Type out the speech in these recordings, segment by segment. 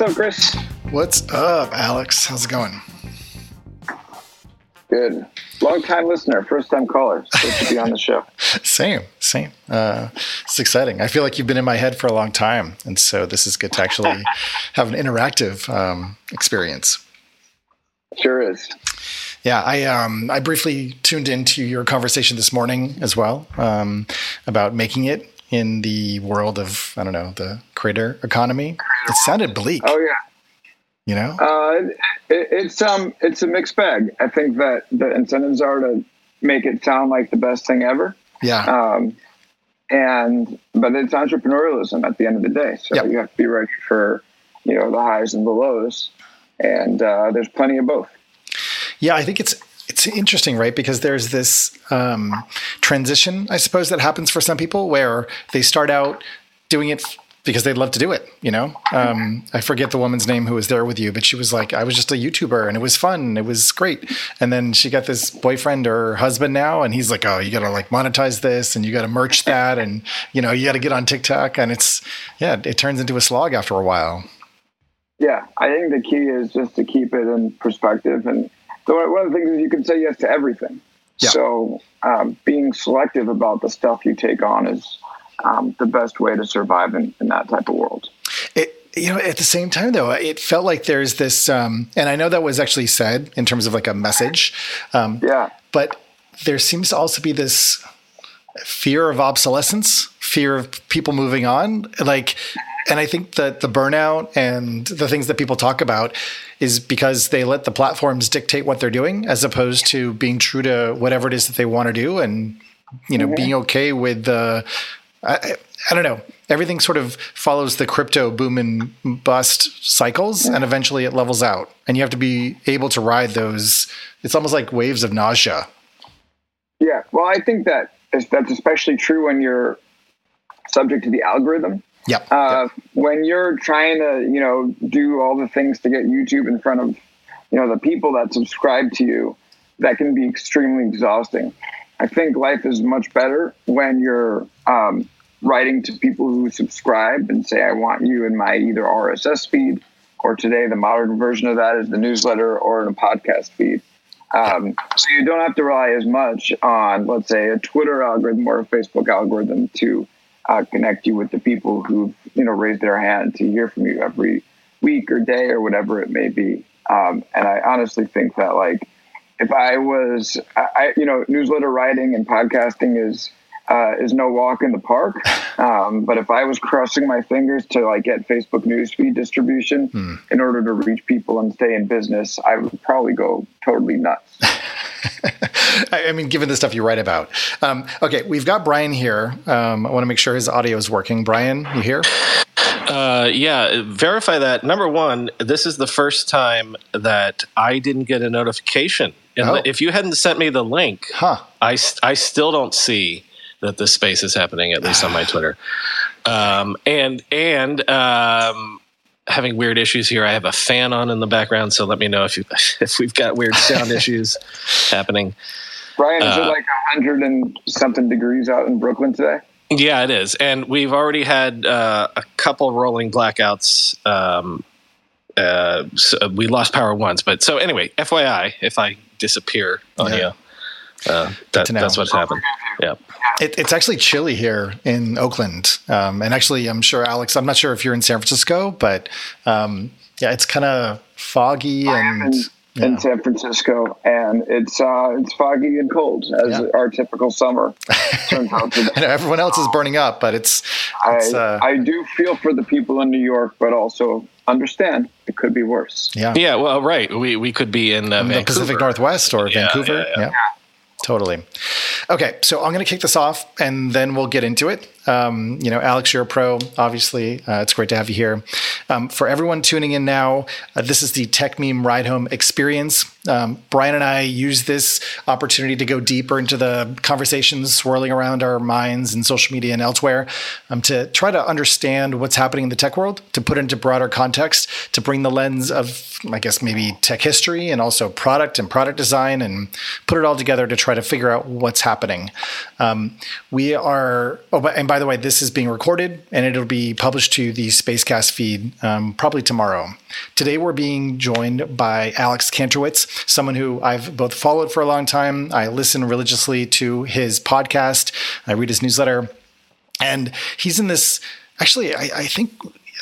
What's up, Chris? What's up, Alex? How's it going? Good. Long time listener, first time caller. Good to be on the show. same, same. Uh, it's exciting. I feel like you've been in my head for a long time, and so this is good to actually have an interactive um, experience. Sure is. Yeah, I um, I briefly tuned into your conversation this morning as well um, about making it in the world of I don't know the creator economy. It sounded bleak. Oh yeah. You know, uh, it, it's um, it's a mixed bag. I think that the incentives are to make it sound like the best thing ever. Yeah. Um, and but it's entrepreneurialism at the end of the day. So yep. you have to be ready for you know the highs and the lows, and uh, there's plenty of both. Yeah, I think it's it's interesting, right? Because there's this um, transition, I suppose, that happens for some people where they start out doing it because they'd love to do it. You know, um, I forget the woman's name who was there with you, but she was like, I was just a YouTuber and it was fun. It was great. And then she got this boyfriend or husband now, and he's like, oh, you got to like monetize this and you got to merch that. And, you know, you got to get on TikTok. And it's, yeah, it turns into a slog after a while. Yeah. I think the key is just to keep it in perspective. And one of the things is you can say yes to everything. Yeah. So um, being selective about the stuff you take on is, um, the best way to survive in, in that type of world. It, you know, at the same time, though, it felt like there's this, um, and I know that was actually said in terms of like a message. Um, yeah. But there seems to also be this fear of obsolescence, fear of people moving on. Like, and I think that the burnout and the things that people talk about is because they let the platforms dictate what they're doing as opposed to being true to whatever it is that they want to do and, you know, mm-hmm. being okay with the, I, I, don't know. Everything sort of follows the crypto boom and bust cycles, and eventually it levels out. And you have to be able to ride those. It's almost like waves of nausea. Yeah, well, I think that is, that's especially true when you're subject to the algorithm. Yeah. Uh, yep. When you're trying to, you know, do all the things to get YouTube in front of, you know, the people that subscribe to you, that can be extremely exhausting. I think life is much better when you're um, writing to people who subscribe and say, I want you in my either RSS feed or today the modern version of that is the newsletter or in a podcast feed. Um, so you don't have to rely as much on, let's say, a Twitter algorithm or a Facebook algorithm to uh, connect you with the people who you know raised their hand to hear from you every week or day or whatever it may be. Um, and I honestly think that like if I was, I, you know, newsletter writing and podcasting is uh, is no walk in the park. Um, but if I was crossing my fingers to like get Facebook newsfeed distribution hmm. in order to reach people and stay in business, I would probably go totally nuts. I mean, given the stuff you write about. Um, okay, we've got Brian here. Um, I want to make sure his audio is working. Brian, you here? Uh, yeah, verify that. Number one, this is the first time that I didn't get a notification. And oh. if you hadn't sent me the link, huh. I, I still don't see that this space is happening, at least on my Twitter. Um, and and um, having weird issues here. I have a fan on in the background, so let me know if you if we've got weird sound issues happening. Brian, is uh, it like hundred and something degrees out in Brooklyn today? Yeah, it is, and we've already had uh, a couple rolling blackouts. Um, uh, so we lost power once, but so anyway, FYI, if I disappear on yeah. you. Uh, that, that's what's happened. Yeah. It, it's actually chilly here in Oakland. Um, and actually, I'm sure, Alex, I'm not sure if you're in San Francisco, but um, yeah, it's kind of foggy and. In, in San Francisco, and it's uh, it's foggy and cold as yeah. our typical summer turns out to be. everyone else is burning up, but it's. it's I, uh, I do feel for the people in New York, but also understand it could be worse. Yeah. Yeah. Well, right. We we could be in, uh, in the Pacific Northwest or yeah, Vancouver. yeah. Totally. Okay, so I'm going to kick this off, and then we'll get into it. Um, you know, Alex, you're a pro. Obviously, uh, it's great to have you here. Um, for everyone tuning in now, uh, this is the Techmeme Ride Home Experience. Um, Brian and I use this opportunity to go deeper into the conversations swirling around our minds in social media and elsewhere, um, to try to understand what's happening in the tech world, to put into broader context, to bring the lens of, I guess, maybe tech history and also product and product design, and put it all together to try to figure out what's happening. Um, we are. Oh, and by the way, this is being recorded and it'll be published to the Spacecast feed um, probably tomorrow. Today, we're being joined by Alex Kantrowitz, someone who I've both followed for a long time. I listen religiously to his podcast, I read his newsletter, and he's in this. Actually, I, I think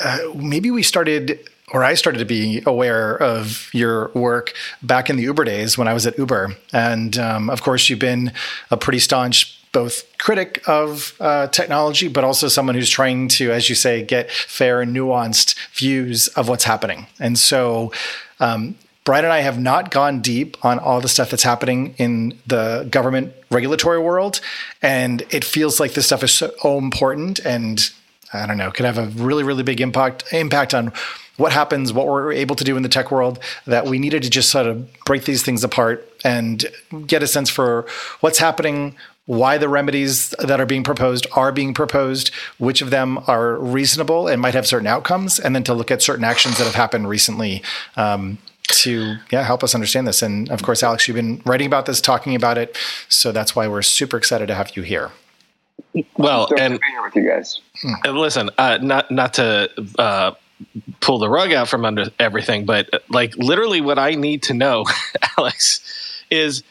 uh, maybe we started or I started to be aware of your work back in the Uber days when I was at Uber. And um, of course, you've been a pretty staunch both critic of uh, technology, but also someone who's trying to, as you say, get fair and nuanced views of what's happening. And so, um, Brian and I have not gone deep on all the stuff that's happening in the government regulatory world. And it feels like this stuff is so important and I don't know, could have a really, really big impact impact on what happens, what we're able to do in the tech world, that we needed to just sort of break these things apart and get a sense for what's happening, why the remedies that are being proposed are being proposed, which of them are reasonable and might have certain outcomes, and then to look at certain actions that have happened recently. Um, to yeah help us understand this and of course alex you've been writing about this talking about it so that's why we're super excited to have you here well and here with you guys and listen uh, not not to uh, pull the rug out from under everything. But like literally, what I need to know, Alex, is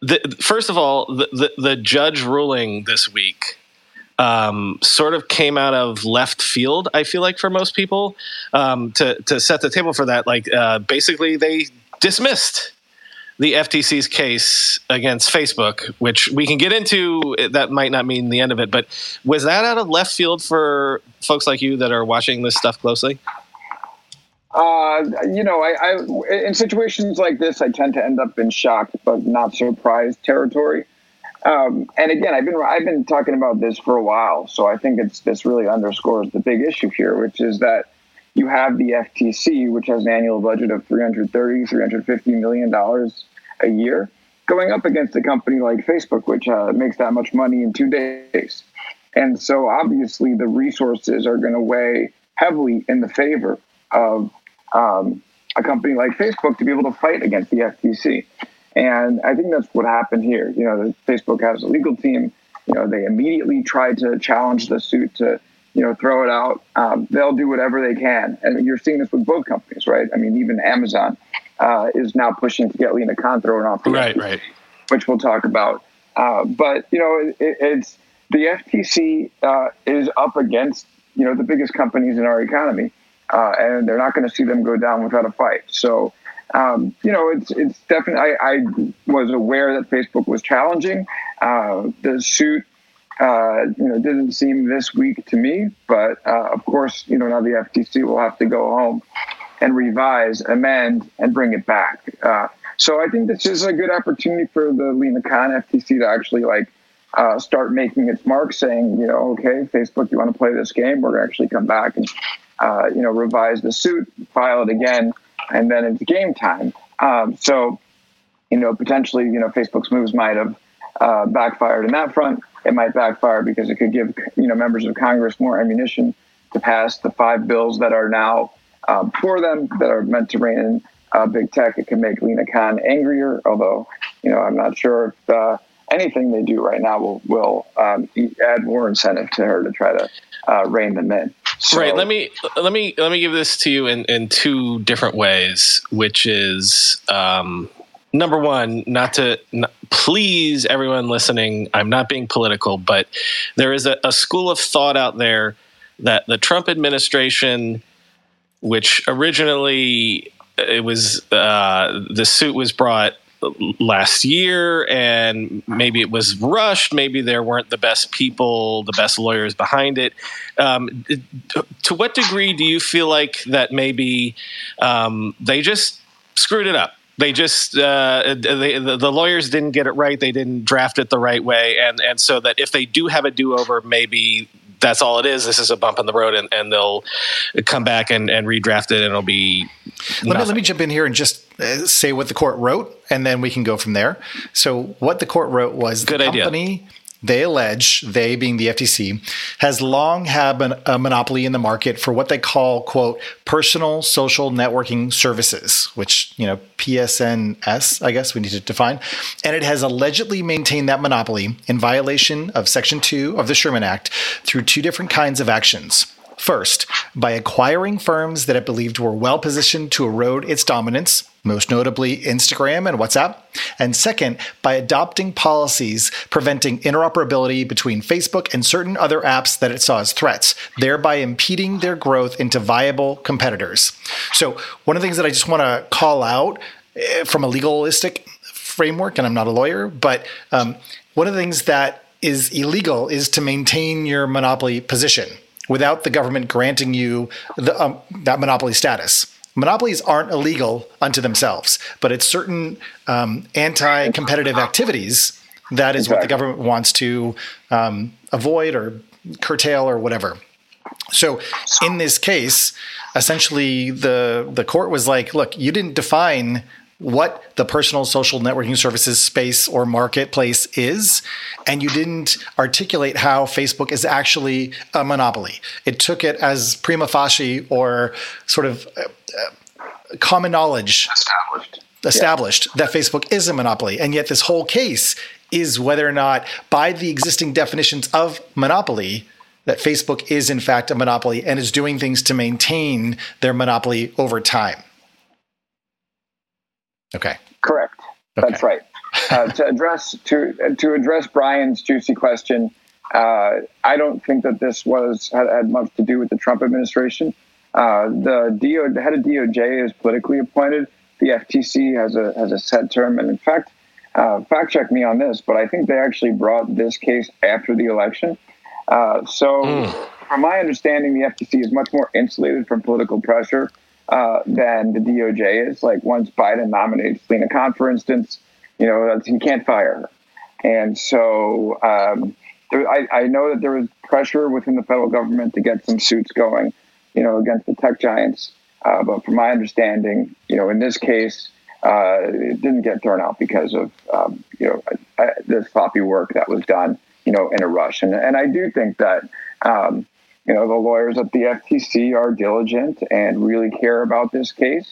the, first of all the, the, the judge ruling this week. Um, sort of came out of left field. I feel like for most people, um, to to set the table for that, like uh, basically they dismissed the FTC's case against Facebook, which we can get into. That might not mean the end of it, but was that out of left field for folks like you that are watching this stuff closely? Uh, you know, I, I, in situations like this, I tend to end up in shocked but not surprised territory. Um, and again, I've been I've been talking about this for a while, so I think it's this really underscores the big issue here, which is that you have the FTC, which has an annual budget of 330, 350 million dollars a year, going up against a company like Facebook, which uh, makes that much money in two days. And so obviously the resources are going to weigh heavily in the favor of um, a company like Facebook to be able to fight against the FTC. And I think that's what happened here. You know, Facebook has a legal team. You know, they immediately tried to challenge the suit to, you know, throw it out. Um, they'll do whatever they can. And you're seeing this with both companies, right? I mean, even Amazon uh, is now pushing to get Lina Khan thrown off. The right, FTC, right. Which we'll talk about. Uh, but you know, it, it's the FTC uh, is up against you know the biggest companies in our economy, uh, and they're not going to see them go down without a fight. So. Um, you know, it's it's definitely. I, I, was aware that Facebook was challenging uh, the suit. Uh, you know, didn't seem this weak to me, but of course, you know, now the FTC will have to go home and revise, amend, and bring it back. Uh, so I think this is a good opportunity for the Lina Khan FTC to actually like uh, start making its mark, saying, you know, okay, Facebook, you want to play this game? We're actually come back and, uh, you know, revise the suit, file it again, and then it's game time. Um, so, you know, potentially, you know, Facebook's moves might have uh, backfired in that front. It might backfire because it could give, you know, members of Congress more ammunition to pass the five bills that are now um, for them that are meant to rein in uh, big tech. It can make Lina Khan angrier, although you know I'm not sure if uh, anything they do right now will will um, add more incentive to her to try to uh, rein them in. So, right. Let me let me let me give this to you in in two different ways, which is. Um, number one, not to not, please everyone listening, I'm not being political, but there is a, a school of thought out there that the Trump administration which originally it was uh, the suit was brought last year and maybe it was rushed. Maybe there weren't the best people the best lawyers behind it. Um, to what degree do you feel like that maybe um, they just screwed it up? They just uh, they, the, lawyers didn't get it right. They didn't draft it the right way. And and so that if they do have a do-over maybe that's all it is. This is a bump in the road, and, and they'll come back and, and redraft it, and it'll be. Let me, let me jump in here and just uh, say what the court wrote, and then we can go from there. So, what the court wrote was Good the idea. They allege, they being the FTC, has long had a monopoly in the market for what they call, quote, personal social networking services, which, you know, PSNS, I guess we need to define. And it has allegedly maintained that monopoly in violation of Section 2 of the Sherman Act through two different kinds of actions. First, by acquiring firms that it believed were well positioned to erode its dominance, most notably Instagram and WhatsApp. And second, by adopting policies preventing interoperability between Facebook and certain other apps that it saw as threats, thereby impeding their growth into viable competitors. So, one of the things that I just want to call out eh, from a legalistic framework, and I'm not a lawyer, but um, one of the things that is illegal is to maintain your monopoly position without the government granting you the, um, that monopoly status. Monopolies aren't illegal unto themselves, but it's certain um, anti competitive activities that is exactly. what the government wants to um, avoid or curtail or whatever. So in this case, essentially the the court was like, look, you didn't define what the personal social networking services space or marketplace is, and you didn't articulate how Facebook is actually a monopoly. It took it as prima facie or sort of uh, uh, common knowledge established, established yeah. that Facebook is a monopoly, and yet this whole case is whether or not, by the existing definitions of monopoly, that Facebook is in fact a monopoly and is doing things to maintain their monopoly over time. Okay. Correct. Okay. That's right. Uh, to address to to address Brian's juicy question, uh, I don't think that this was had, had, much to do with the Trump administration. Uh, the DO, the head of DOJ is politically appointed. The FTC has a has a set term, and in fact, uh, fact check me on this, but I think they actually brought this case after the election. Uh, so, mm. from my understanding, the FTC is much more insulated from political pressure uh, than the DOJ is. Like once Biden nominates Lina Khan, for instance, you know, he can't fire her. And so um, there, I, I, know that there was pressure within the federal government to get some suits going, you know, against the tech giants. Uh, but from my understanding, you know, in this case, uh, it didn't get thrown out because of, um, you know, the sloppy work that was done, you know, in a rush. And, and I do think that, um, you know, the lawyers at the FTC are diligent and really care about this case,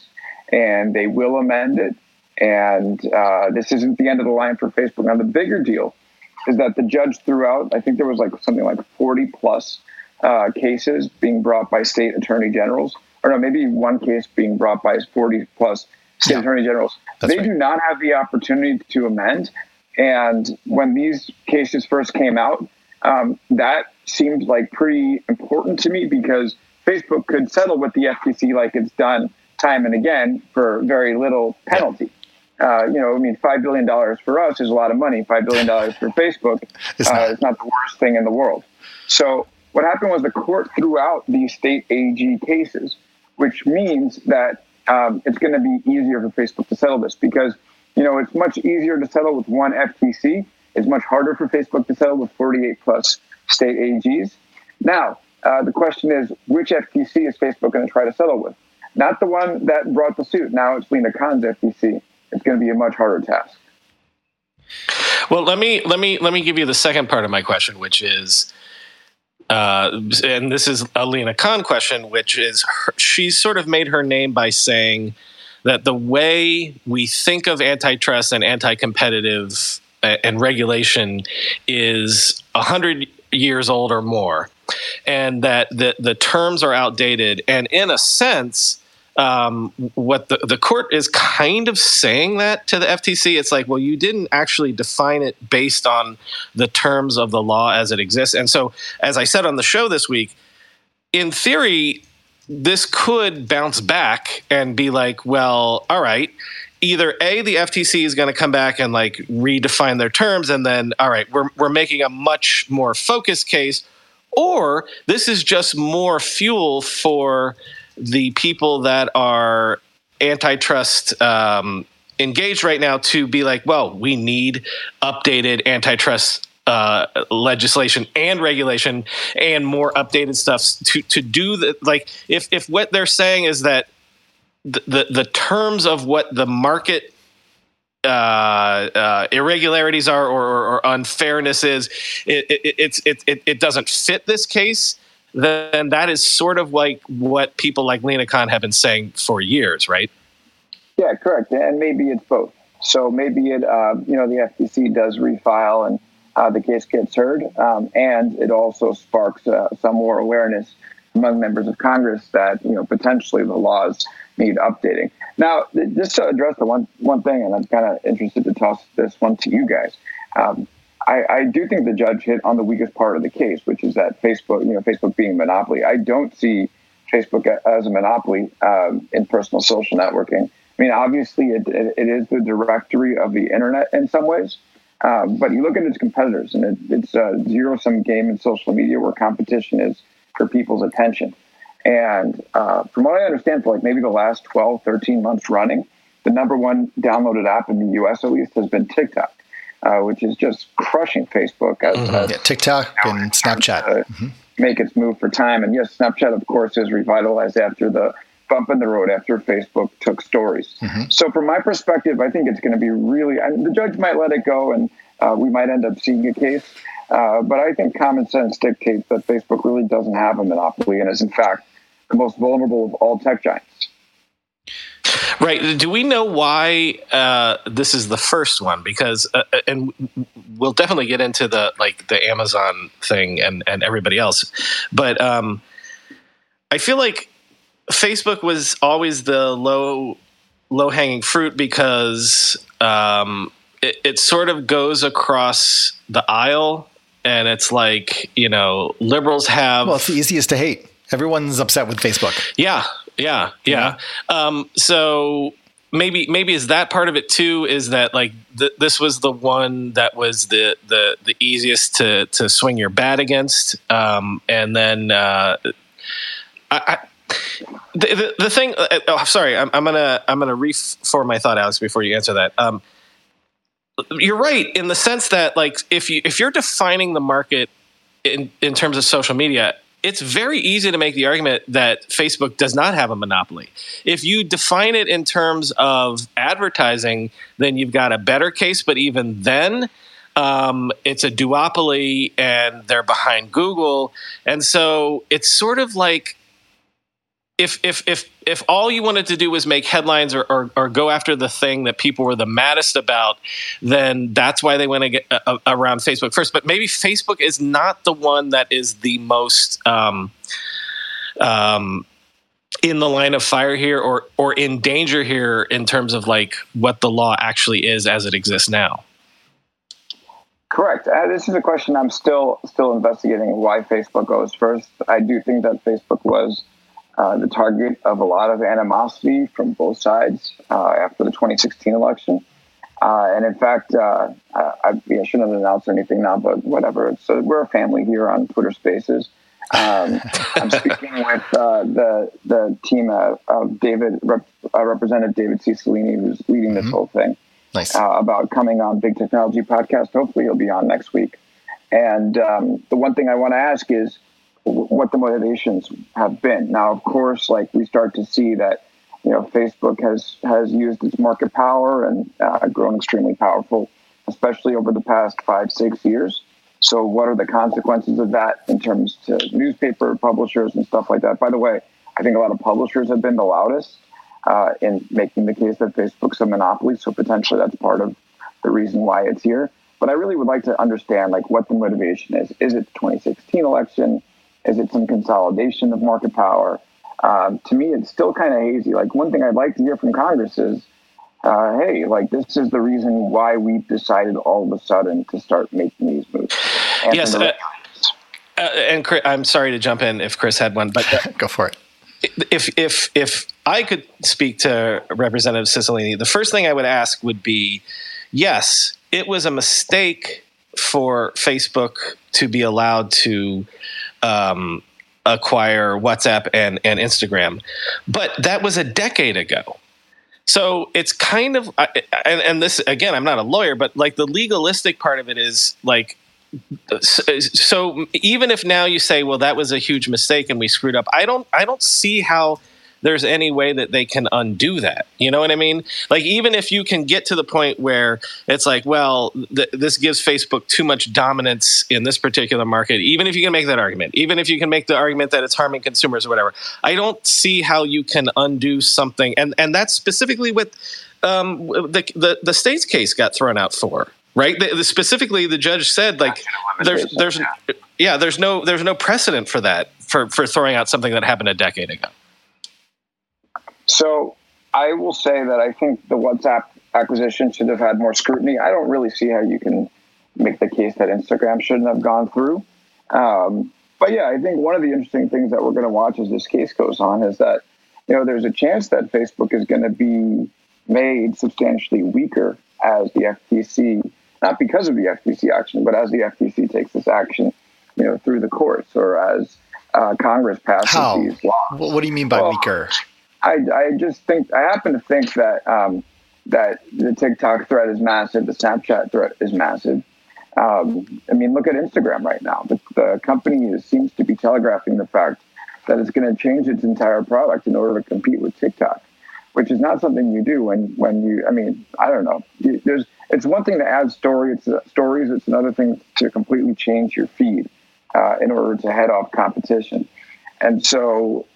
and they will amend it. And uh, this isn't the end of the line for Facebook. Now, the bigger deal is that the judge threw out, I think there was like something like 40 plus uh, cases being brought by state attorney generals, or no, maybe one case being brought by 40 plus state yeah, attorney generals. They right. do not have the opportunity to amend. And when these cases first came out, um, that seemed like pretty important to me because Facebook could settle with the FTC like it's done time and again for very little penalty. Uh, you know, I mean, five billion dollars for us is a lot of money. Five billion dollars for Facebook it's uh, is not the worst thing in the world. So what happened was the court threw out these state AG cases, which means that um, it's going to be easier for Facebook to settle this because you know it's much easier to settle with one FTC it's much harder for Facebook to settle with 48 plus state AGs. Now, uh, the question is, which FTC is Facebook going to try to settle with? Not the one that brought the suit. Now it's Lina Khan's FTC. It's going to be a much harder task. Well, let me let me let me give you the second part of my question, which is, uh, and this is a Lina Khan question, which is her, she's sort of made her name by saying that the way we think of antitrust and anti-competitive and regulation is a hundred years old or more, and that the the terms are outdated. And in a sense, um, what the, the court is kind of saying that to the FTC. It's like, well, you didn't actually define it based on the terms of the law as it exists. And so, as I said on the show this week, in theory, this could bounce back and be like, well, all right, either a the FTC is going to come back and like redefine their terms, and then all right, we're we're making a much more focused case, or this is just more fuel for the people that are antitrust um, engaged right now to be like, well, we need updated antitrust uh, legislation and regulation and more updated stuff to to do the like if if what they're saying is that the, the, terms of what the market uh, uh, irregularities are or, or, or unfairness is, it, it, it, it, it doesn't fit this case. Then that is sort of like what people like Lina Khan have been saying for years, right? Yeah, correct. And maybe it's both. So maybe it, uh, you know, the FTC does refile and uh, the case gets heard, um, and it also sparks uh, some more awareness among members of Congress that you know potentially the laws need updating. Now, just to address the one one thing, and I'm kind of interested to toss this one to you guys. Um, I, I, do think the judge hit on the weakest part of the case, which is that Facebook, you know, Facebook being a monopoly. I don't see Facebook as a monopoly um, in personal social networking. I mean, obviously, it, it, it is the directory of the internet in some ways, um, but you look at its competitors, and it, it's a zero sum game in social media where competition is for people's attention. And uh, from what I understand, for like maybe the last 12, 13 months running, the number one downloaded app in the US at least has been TikTok, uh, which is just crushing Facebook. As, mm-hmm. as, yeah, TikTok and Snapchat. Mm-hmm. Make its move for time. And yes, Snapchat, of course, is revitalized after the bump in the road after Facebook took stories. Mm-hmm. So, from my perspective, I think it's going to be really, I mean, the judge might let it go and uh, we might end up seeing a case. Uh, but I think common sense dictates that Facebook really doesn't have a monopoly and is, in fact, the most vulnerable of all tech giants. Right. Do we know why uh, this is the first one? Because, uh, uh, and we'll definitely get into the like the Amazon thing and and everybody else, but um, I feel like Facebook was always the low low hanging fruit because um, it, it sort of goes across the aisle, and it's like you know liberals have. Well, it's the easiest to hate. Everyone's upset with Facebook. Yeah, yeah, yeah. yeah. Um, so maybe maybe is that part of it too? Is that like th- this was the one that was the the the easiest to to swing your bat against, um, and then uh, I, I the, the, the thing. Oh, sorry, I'm, I'm gonna I'm gonna reform my thought, Alex, before you answer that. Um, you're right in the sense that like if you if you're defining the market in in terms of social media it's very easy to make the argument that Facebook does not have a monopoly. If you define it in terms of advertising, then you've got a better case. But even then, um, it's a duopoly and they're behind Google. And so it's sort of like if if if if all you wanted to do was make headlines or, or, or, go after the thing that people were the maddest about, then that's why they went uh, around Facebook first. But maybe Facebook is not the one that is the most um, um, in the line of fire here, or or in danger here in terms of like what the law actually is as it exists now. Correct. Uh, this is a question I'm still still investigating. Why Facebook goes first? I do think that Facebook was uh, the target of a lot of animosity from both sides uh, after the 2016 election. Uh, and in fact, uh, I, I, shouldn't have announced anything now, but whatever. So we're a family here on Twitter Spaces. Um, I'm speaking with uh, the the team of, of David, Rep, Representative David Cicilline, who's leading this mm-hmm. whole thing. Nice. about coming on Big Technology Podcast. Hopefully, he'll be on next week. And um, the one thing I want to ask is, what the motivations have been. Now, of course, like we start to see that you know Facebook has has used its market power and uh, grown extremely powerful, especially over the past five six years. So, what are the consequences of that in terms to newspaper publishers and stuff like that? By the way, I think a lot of publishers have been the loudest uh, in making the case that Facebook's a monopoly. So, potentially, that's part of the reason why it's here. But I really would like to understand like what the motivation is. Is it the 2016 election? Is it some consolidation of market power? Um, to me, it's still kind of hazy. Like one thing I'd like to hear from Congress is, uh, hey, like this is the reason why we've decided all of a sudden to start making these moves. And yes, uh, uh, and Chris, I'm sorry to jump in if Chris had one, but uh, go for it. If if if I could speak to Representative Cicilline, the first thing I would ask would be, yes, it was a mistake for Facebook to be allowed to um, acquire WhatsApp and, and Instagram. But that was a decade ago. So it's kind of, and, and this, again, I'm not a lawyer, but like the legalistic part of it is like, so even if now you say, well, that was a huge mistake and we screwed up, I don't, I don't see how there's any way that they can undo that. You know what I mean? Like, even if you can get to the point where it's like, well, th- this gives Facebook too much dominance in this particular market, even if you can make that argument, even if you can make the argument that it's harming consumers or whatever, I don't see how you can undo something. And, and that's specifically what um, the, the, the state's case got thrown out for right? The, the, specifically, the judge said like there's there's yeah there's no there's no precedent for that for for throwing out something that happened a decade ago. So I will say that I think the WhatsApp acquisition should have had more scrutiny. I don't really see how you can make the case that Instagram shouldn't have gone through. Um, but yeah, I think one of the interesting things that we're going to watch as this case goes on is that you know there's a chance that Facebook is going to be made substantially weaker as the FTC not because of the FTC action, but as the FTC takes this action, you know, through the courts or as uh, Congress passes How? these laws. What do you mean by well, weaker? I, I just think I happen to think that um, that the TikTok threat is massive, the Snapchat threat is massive. Um, I mean, look at Instagram right now. The, the company is, seems to be telegraphing the fact that it's going to change its entire product in order to compete with TikTok, which is not something you do when when you. I mean, I don't know. There's it's one thing to add story, it's, uh, stories. It's another thing to completely change your feed uh, in order to head off competition. And so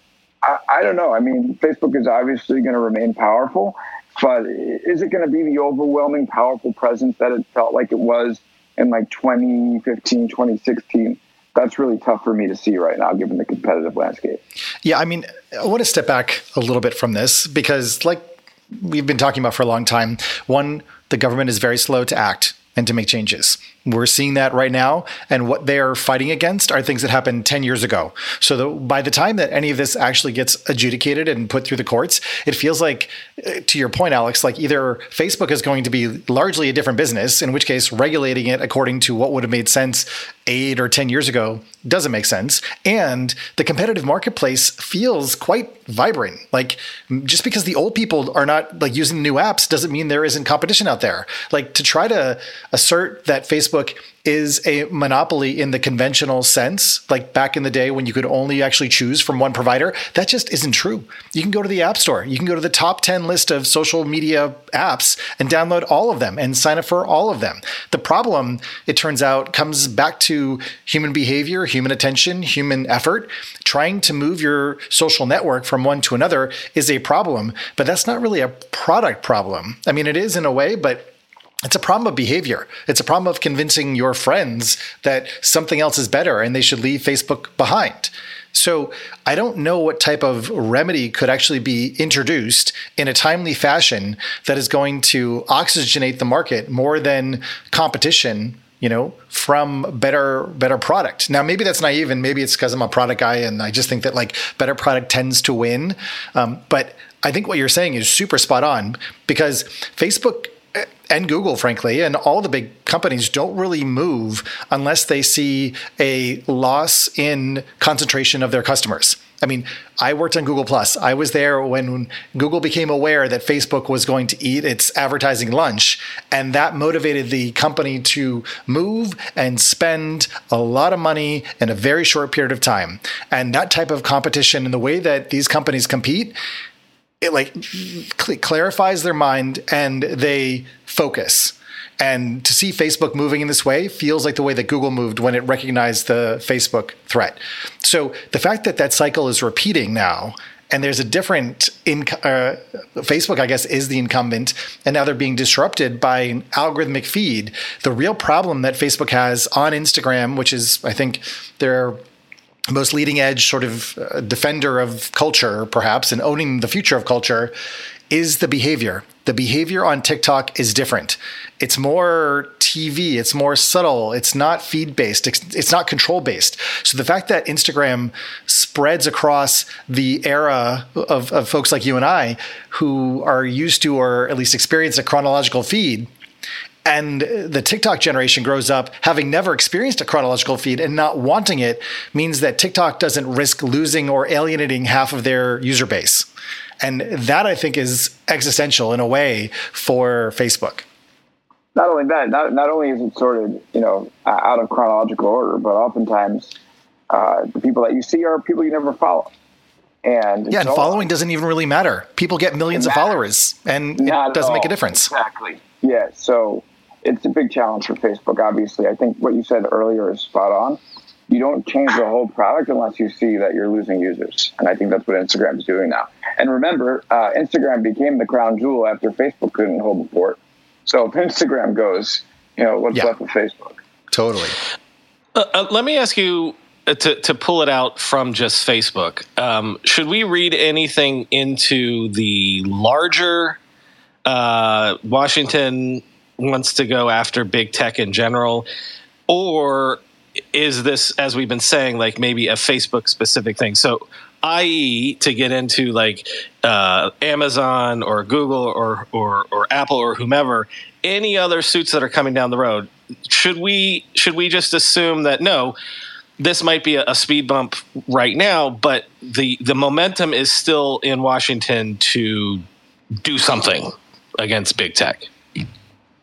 I, I don't know. I mean, Facebook is obviously going to remain powerful, but is it going to be the overwhelming, powerful presence that it felt like it was in like 2015, 2016? That's really tough for me to see right now, given the competitive landscape. Yeah, I mean, I want to step back a little bit from this because, like we've been talking about for a long time, one, the government is very slow to act and to make changes. We're seeing that right now. And what they're fighting against are things that happened 10 years ago. So the, by the time that any of this actually gets adjudicated and put through the courts, it feels like, uh, to your point, Alex, like either Facebook is going to be largely a different business, in which case regulating it according to what would have made sense eight or 10 years ago doesn't make sense. And the competitive marketplace feels quite vibrant. Like just because the old people are not like using new apps doesn't mean there isn't competition out there. Like to try to assert that Facebook Facebook is a monopoly in the conventional sense, like back in the day when you could only actually choose from one provider. That just isn't true. You can go to the App Store, you can go to the top 10 list of social media apps and download all of them and sign up for all of them. The problem, it turns out, comes back to human behavior, human attention, human effort. Trying to move your social network from one to another is a problem, but that's not really a product problem. I mean, it is in a way, but it's a problem of behavior. It's a problem of convincing your friends that something else is better and they should leave Facebook behind. So I don't know what type of remedy could actually be introduced in a timely fashion that is going to oxygenate the market more than competition you know from better better product now maybe that's naive and maybe it's because i'm a product guy and i just think that like better product tends to win um, but i think what you're saying is super spot on because facebook and Google, frankly, and all the big companies don't really move unless they see a loss in concentration of their customers. I mean, I worked on Google Plus. I was there when Google became aware that Facebook was going to eat its advertising lunch, and that motivated the company to move and spend a lot of money in a very short period of time. And that type of competition and the way that these companies compete it like cl- clarifies their mind and they focus. And to see Facebook moving in this way feels like the way that Google moved when it recognized the Facebook threat. So the fact that that cycle is repeating now, and there's a different inc- uh, Facebook, I guess, is the incumbent, and now they're being disrupted by an algorithmic feed. The real problem that Facebook has on Instagram, which is, I think, their most leading edge sort of uh, defender of culture, perhaps, and owning the future of culture is the behavior. The behavior on TikTok is different. It's more TV, it's more subtle, it's not feed based, it's, it's not control based. So the fact that Instagram spreads across the era of, of folks like you and I who are used to or at least experience a chronological feed and the TikTok generation grows up having never experienced a chronological feed and not wanting it means that TikTok doesn't risk losing or alienating half of their user base. And that I think is existential in a way for Facebook. Not only that, not, not only is it sorted, you know, out of chronological order, but oftentimes uh, the people that you see are people you never follow. And yeah, and following doesn't even really matter. People get millions of followers, and it doesn't make a difference. Exactly. Yeah. So it's a big challenge for Facebook. Obviously, I think what you said earlier is spot on. You don't change the whole product unless you see that you're losing users, and I think that's what Instagram is doing now. And remember, uh, Instagram became the crown jewel after Facebook couldn't hold the fort. So if Instagram goes, you know, what's yeah. left of Facebook? Totally. Uh, uh, let me ask you uh, to, to pull it out from just Facebook. Um, should we read anything into the larger uh, Washington wants to go after big tech in general, or is this, as we've been saying, like maybe a Facebook specific thing? So, i.e., to get into like uh, Amazon or Google or, or or Apple or whomever, any other suits that are coming down the road, should we should we just assume that no? This might be a, speed bump right now, but the the momentum is still in Washington to do something against big tech.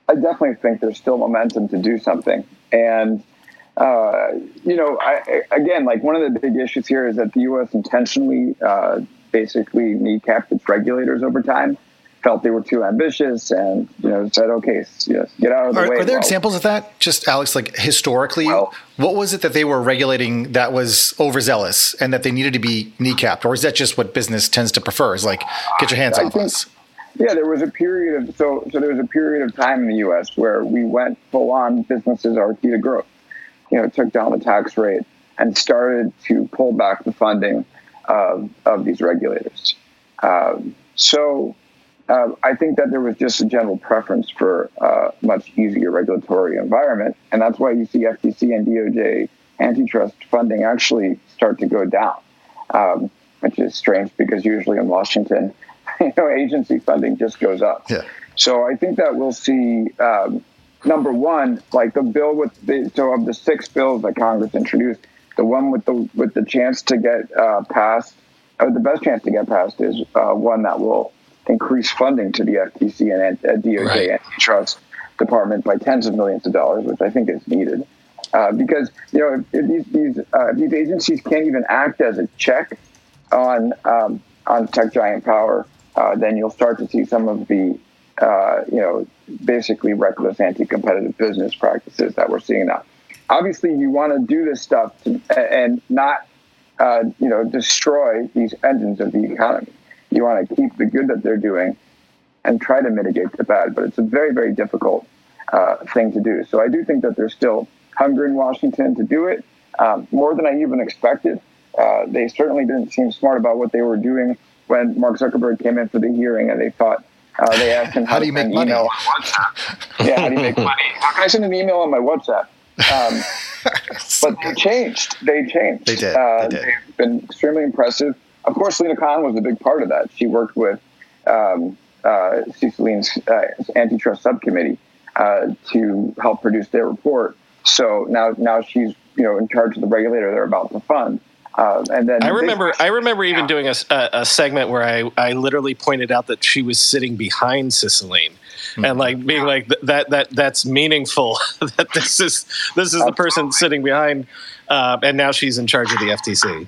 I definitely think there's still momentum to do something. And, uh, you know, I, again, like one of the big issues here is that the U.S. intentionally uh, basically kneecapped its regulators over time, felt they were too ambitious, and, you know, said, okay, yes, get out of the are, way. Are there well, examples of that? Just, Alex, like historically, well, what was it that they were regulating that was overzealous and that they needed to be kneecapped? Or is that just what business tends to prefer? Is like, get your hands I off think, us? Yeah, there was a period of so so there was a period of time in the U.S. where we went full on businesses are key to growth. You know, took down the tax rate and started to pull back the funding of of these regulators. Um, so uh, I think that there was just a general preference for a much easier regulatory environment, and that's why you see FTC and DOJ antitrust funding actually start to go down, um, which is strange because usually in Washington you know, agency funding just goes up. Yeah. So I think that we'll see. Um, number one, like the bill with the so of the six bills that Congress introduced, the one with the with the chance to get uh, passed, or the best chance to get passed, is uh, one that will increase funding to the FTC and uh, DOJ right. antitrust department by tens of millions of dollars, which I think is needed. Uh, because you know if, if these these, uh, these agencies can't even act as a check on um, on tech giant power, uh, then you'll start to see some of the, uh, you know, basically reckless anti-competitive business practices that we're seeing now. Obviously, you want to do this stuff to, and not, uh, you know, destroy these engines of the economy. You want to keep the good that they're doing and try to mitigate the bad, but it's a very, very difficult uh, thing to do. So I do think that there's still hunger in Washington to do it, um, more than I even expected. Uh, they certainly didn't seem smart about what they were doing when Mark Zuckerberg came in for the hearing and they thought uh, they asked him how, how do you make money? Email on WhatsApp. yeah, how do you make money? How can I send an email on my WhatsApp? Um, but they changed. They changed. They did. Uh, they did. They've been extremely impressive. Of course, Lina Khan was a big part of that. She worked with um, uh, CeCe uh, antitrust subcommittee uh, to help produce their report. So now, now she's you know in charge of the regulator they're about to fund. Uh, and then I remember, they, I remember even doing a, a, segment where I, I literally pointed out that she was sitting behind Cicilline, mm-hmm. and like being like that that that's meaningful. that this is this is the person sitting behind, uh, and now she's in charge of the FTC.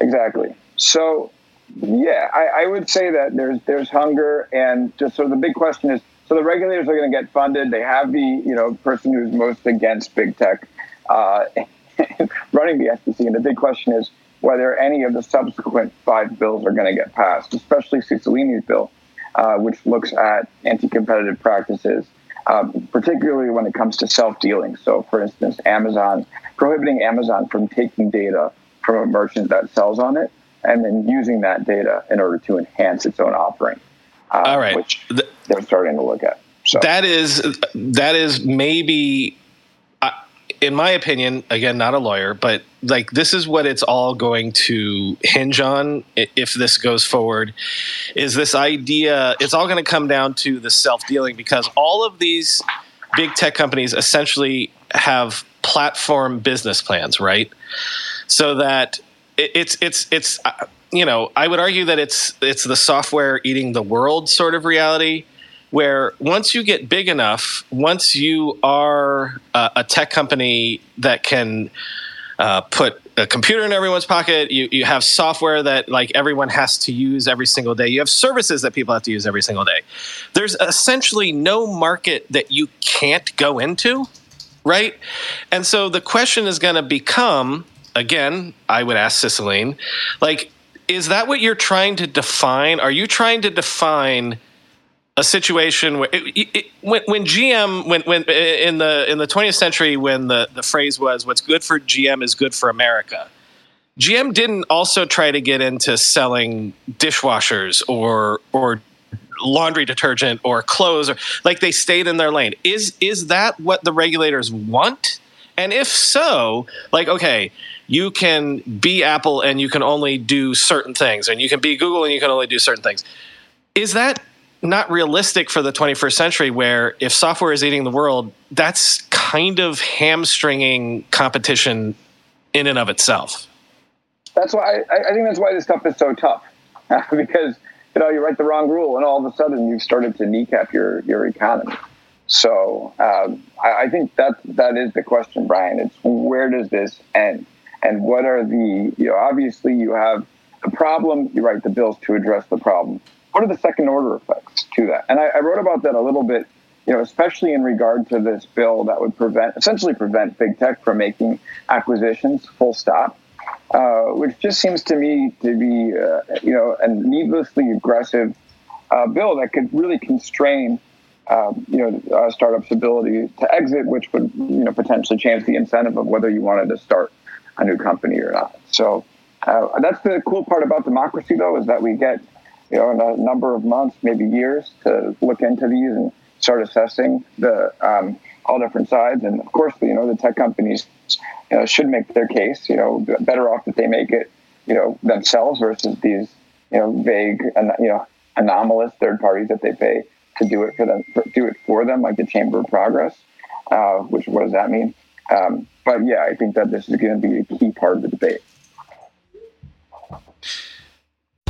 Exactly. So, yeah, I, I would say that there's there's hunger, and just so the big question is, so the regulators are going to get funded. They have the you know person who's most against big tech. Uh, running the FTC, and the big question is whether any of the subsequent five bills are going to get passed, especially Cicilline's bill, uh, which looks at anti-competitive practices, um, particularly when it comes to self-dealing. So, for instance, Amazon prohibiting Amazon from taking data from a merchant that sells on it and then using that data in order to enhance its own offering. Uh, All right, which they're starting to look at. So that is that is maybe in my opinion, again, not a lawyer, but like this is what it's all going to hinge on if this goes forward is this idea it's all going to come down to the self-dealing because all of these big tech companies essentially have platform business plans, right? So that it's it's it's uh, you know, I would argue that it's it's the software eating the world sort of reality where once you get big enough, once you are a, a tech company that can uh, put a computer in everyone's pocket. You you have software that like everyone has to use every single day. You have services that people have to use every single day. There's essentially no market that you can't go into, right? And so the question is going to become again. I would ask Cicilline, like, is that what you're trying to define? Are you trying to define? A situation where it, it, when, when GM when when uh, in the in the 20th century when the the phrase was what's good for GM is good for America. GM didn't also try to get into selling dishwashers or or laundry detergent or clothes or like they stayed in their lane. Is is that what the regulators want? And if so, like okay, you can be Apple and you can only do certain things and you can be Google and you can only do certain things. Is that not realistic for the 21st century where if software is eating the world that's kind of hamstringing competition in and of itself. That's why i, I think that's why this stuff is so tough. Because you know you write the wrong rule and all of a sudden you've started to kneecap your your economy. So um, I, I think that that is the question brian. It's where does this end? And what are the you know obviously you have a problem. You write the bills to address the problem what are the second order effects to that? And I, I wrote about that a little bit, you know, especially in regard to this bill that would prevent, essentially prevent big tech from making acquisitions, full stop. Uh, which just seems to me to be, uh, you know, a needlessly aggressive uh, bill that could really constrain, um, you know, startups' ability to exit, which would, you know, potentially change the incentive of whether you wanted to start a new company or not. So uh, that's the cool part about democracy, though, is that we get you know, in a number of months, maybe years, to look into these and start assessing the um, all different sides. And of course, you know, the tech companies, you know, should make their case. You know, better off that they make it, you know, themselves versus these, you know, vague you know anomalous third parties that they pay to do it for them, do it for them, like the Chamber of Progress. Uh, which what does that mean? Um, but yeah, I think that this is going to be a key part of the debate.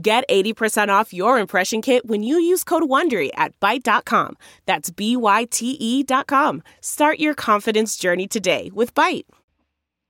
Get 80% off your impression kit when you use code WONDERY at Byte.com. That's B-Y-T-E dot com. Start your confidence journey today with Byte.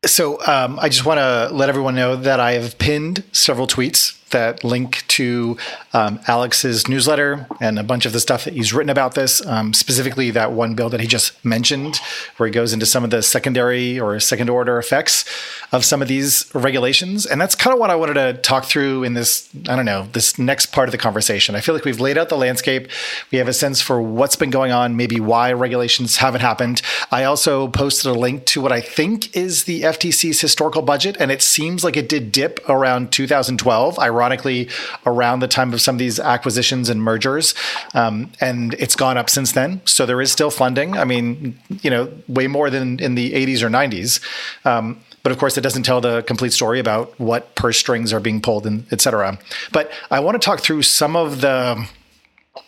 So um, I just want to let everyone know that I have pinned several tweets that link to um, Alex's newsletter and a bunch of the stuff that he's written about this, um, specifically that one bill that he just mentioned, where he goes into some of the secondary or second order effects of some of these regulations. And that's kind of what I wanted to talk through in this, I don't know, this next part of the conversation. I feel like we've laid out the landscape. We have a sense for what's been going on, maybe why regulations haven't happened. I also posted a link to what I think is the FTC's historical budget, and it seems like it did dip around 2012. Ironically, ironically around the time of some of these acquisitions and mergers. Um, and it's gone up since then. So there is still funding. I mean, you know, way more than in the 80s or 90s. Um, but of course, it doesn't tell the complete story about what purse strings are being pulled and et cetera. But I want to talk through some of the.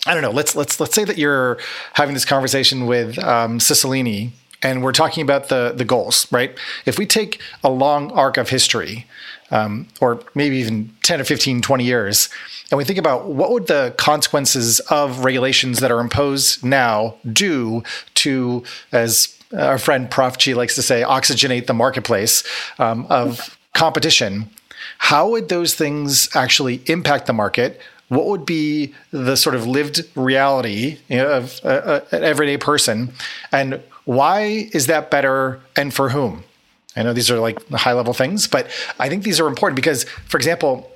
I don't know. Let's let's let's say that you're having this conversation with um, Cicilline, and we're talking about the the goals, right? If we take a long arc of history, um, or maybe even 10 or 15, 20 years, and we think about what would the consequences of regulations that are imposed now do to, as our friend Prof G likes to say, oxygenate the marketplace um, of competition. How would those things actually impact the market? What would be the sort of lived reality of uh, an everyday person? And why is that better and for whom? I know these are like high level things, but I think these are important because, for example,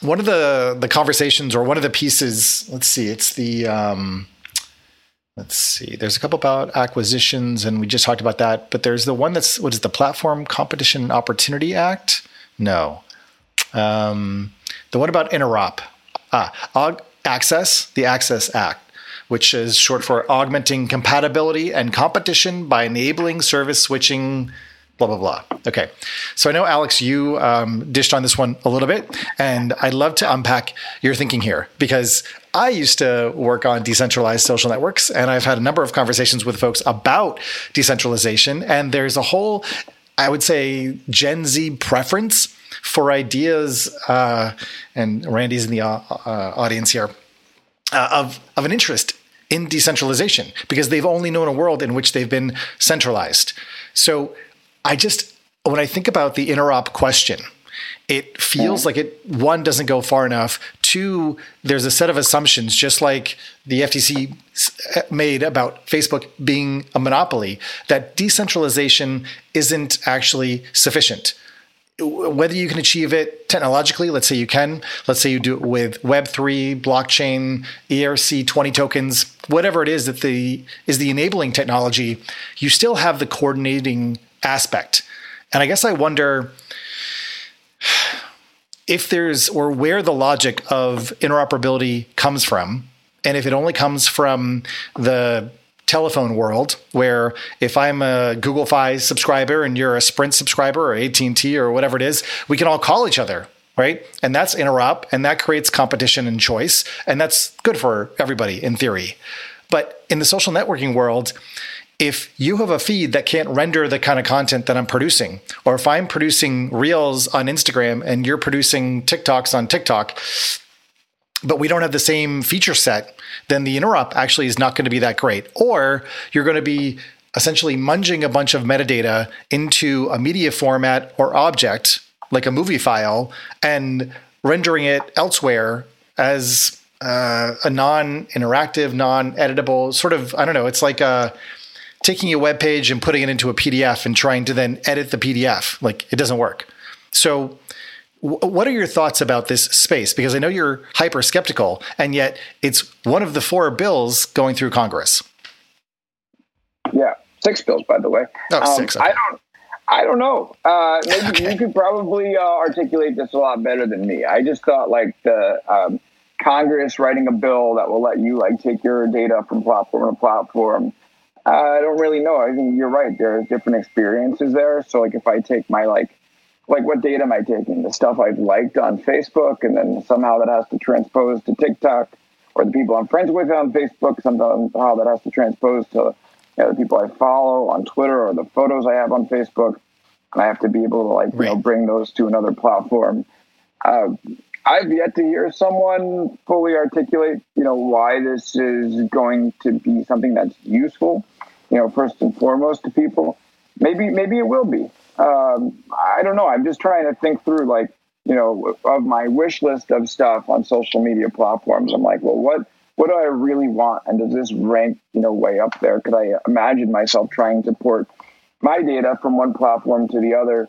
one of the the conversations or one of the pieces, let's see, it's the um, let's see, there's a couple about acquisitions, and we just talked about that, but there's the one that's what is the Platform Competition Opportunity Act? No, um, the one about interop, ah, access, the Access Act which is short for augmenting compatibility and competition by enabling service switching blah blah blah. Okay, so I know Alex, you um, dished on this one a little bit, and I'd love to unpack your thinking here because I used to work on decentralized social networks, and I've had a number of conversations with folks about decentralization, and there's a whole, I would say, Gen Z preference for ideas, uh, and Randy's in the uh, uh, audience here. Uh, of of an interest in decentralization because they've only known a world in which they've been centralized. So I just, when I think about the interop question, it feels like it one doesn't go far enough. Two there's a set of assumptions just like the ftc uh, made about facebook being a monopoly that decentralization isn't actually sufficient. Whether you can achieve it technologically, let's say you can, let's say you do it with Web3, blockchain, ERC20 tokens, whatever it is that the is the enabling technology, you still have the coordinating aspect. And I guess I wonder if there's or where the logic of interoperability comes from and if it only comes from the telephone world where if I'm a Google Fi subscriber and you're a Sprint subscriber or AT&T or whatever it is, we can all call each other, right? And that's interop and that creates competition and choice and that's good for everybody in theory. But in the social networking world, if you have a feed that can't render the kind of content that I'm producing, or if I'm producing reels on Instagram and you're producing TikToks on TikTok, but we don't have the same feature set, then the interop actually is not going to be that great. Or you're going to be essentially munging a bunch of metadata into a media format or object, like a movie file, and rendering it elsewhere as uh, a non-interactive, non-editable sort of. I don't know. It's like a taking a web page and putting it into a PDF and trying to then edit the PDF. Like it doesn't work. So what are your thoughts about this space? Because I know you're hyper skeptical, and yet it's one of the four bills going through Congress. Yeah, six bills, by the way. Oh, um, six. Okay. I don't. I don't know. Uh, maybe okay. you could probably uh, articulate this a lot better than me. I just thought like the um, Congress writing a bill that will let you like take your data from platform to platform. I don't really know. I think you're right. There's different experiences there. So like if I take my like like what data am I taking? The stuff I've liked on Facebook, and then somehow that has to transpose to TikTok, or the people I'm friends with on Facebook. Somehow that has to transpose to you know, the people I follow on Twitter, or the photos I have on Facebook. And I have to be able to like you know bring those to another platform. Uh, I've yet to hear someone fully articulate, you know, why this is going to be something that's useful, you know, first and foremost to people. Maybe, maybe it will be um, I don't know. I'm just trying to think through, like, you know, of my wish list of stuff on social media platforms. I'm like, well, what what do I really want, and does this rank, you know, way up there? Could I imagine myself trying to port my data from one platform to the other?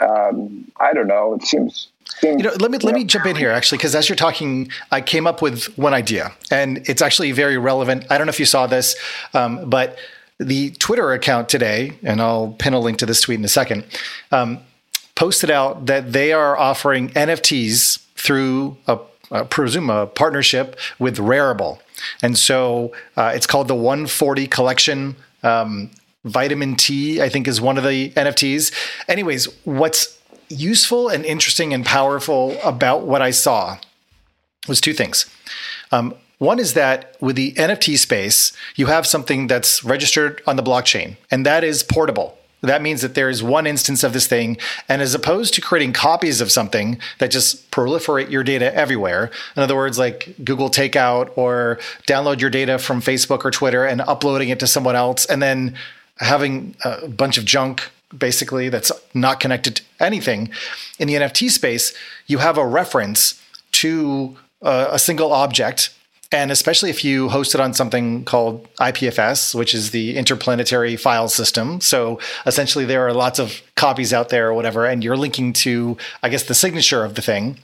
Um, I don't know. It seems you know, let me let me jump in here actually, because as you're talking, I came up with one idea, and it's actually very relevant. I don't know if you saw this, um, but the Twitter account today, and I'll pin a link to this tweet in a second, um, posted out that they are offering NFTs through a, a presume a partnership with Rarible, and so uh, it's called the 140 Collection. Um, Vitamin T, I think, is one of the NFTs. Anyways, what's useful and interesting and powerful about what I saw was two things. Um, one is that with the NFT space, you have something that's registered on the blockchain, and that is portable. That means that there is one instance of this thing, and as opposed to creating copies of something that just proliferate your data everywhere, in other words, like Google Takeout or download your data from Facebook or Twitter and uploading it to someone else, and then having a bunch of junk basically that's not connected to anything. In the NFT space, you have a reference to uh, a single object And especially if you host it on something called IPFS, which is the interplanetary file system. So essentially, there are lots of copies out there or whatever, and you're linking to, I guess, the signature of the thing.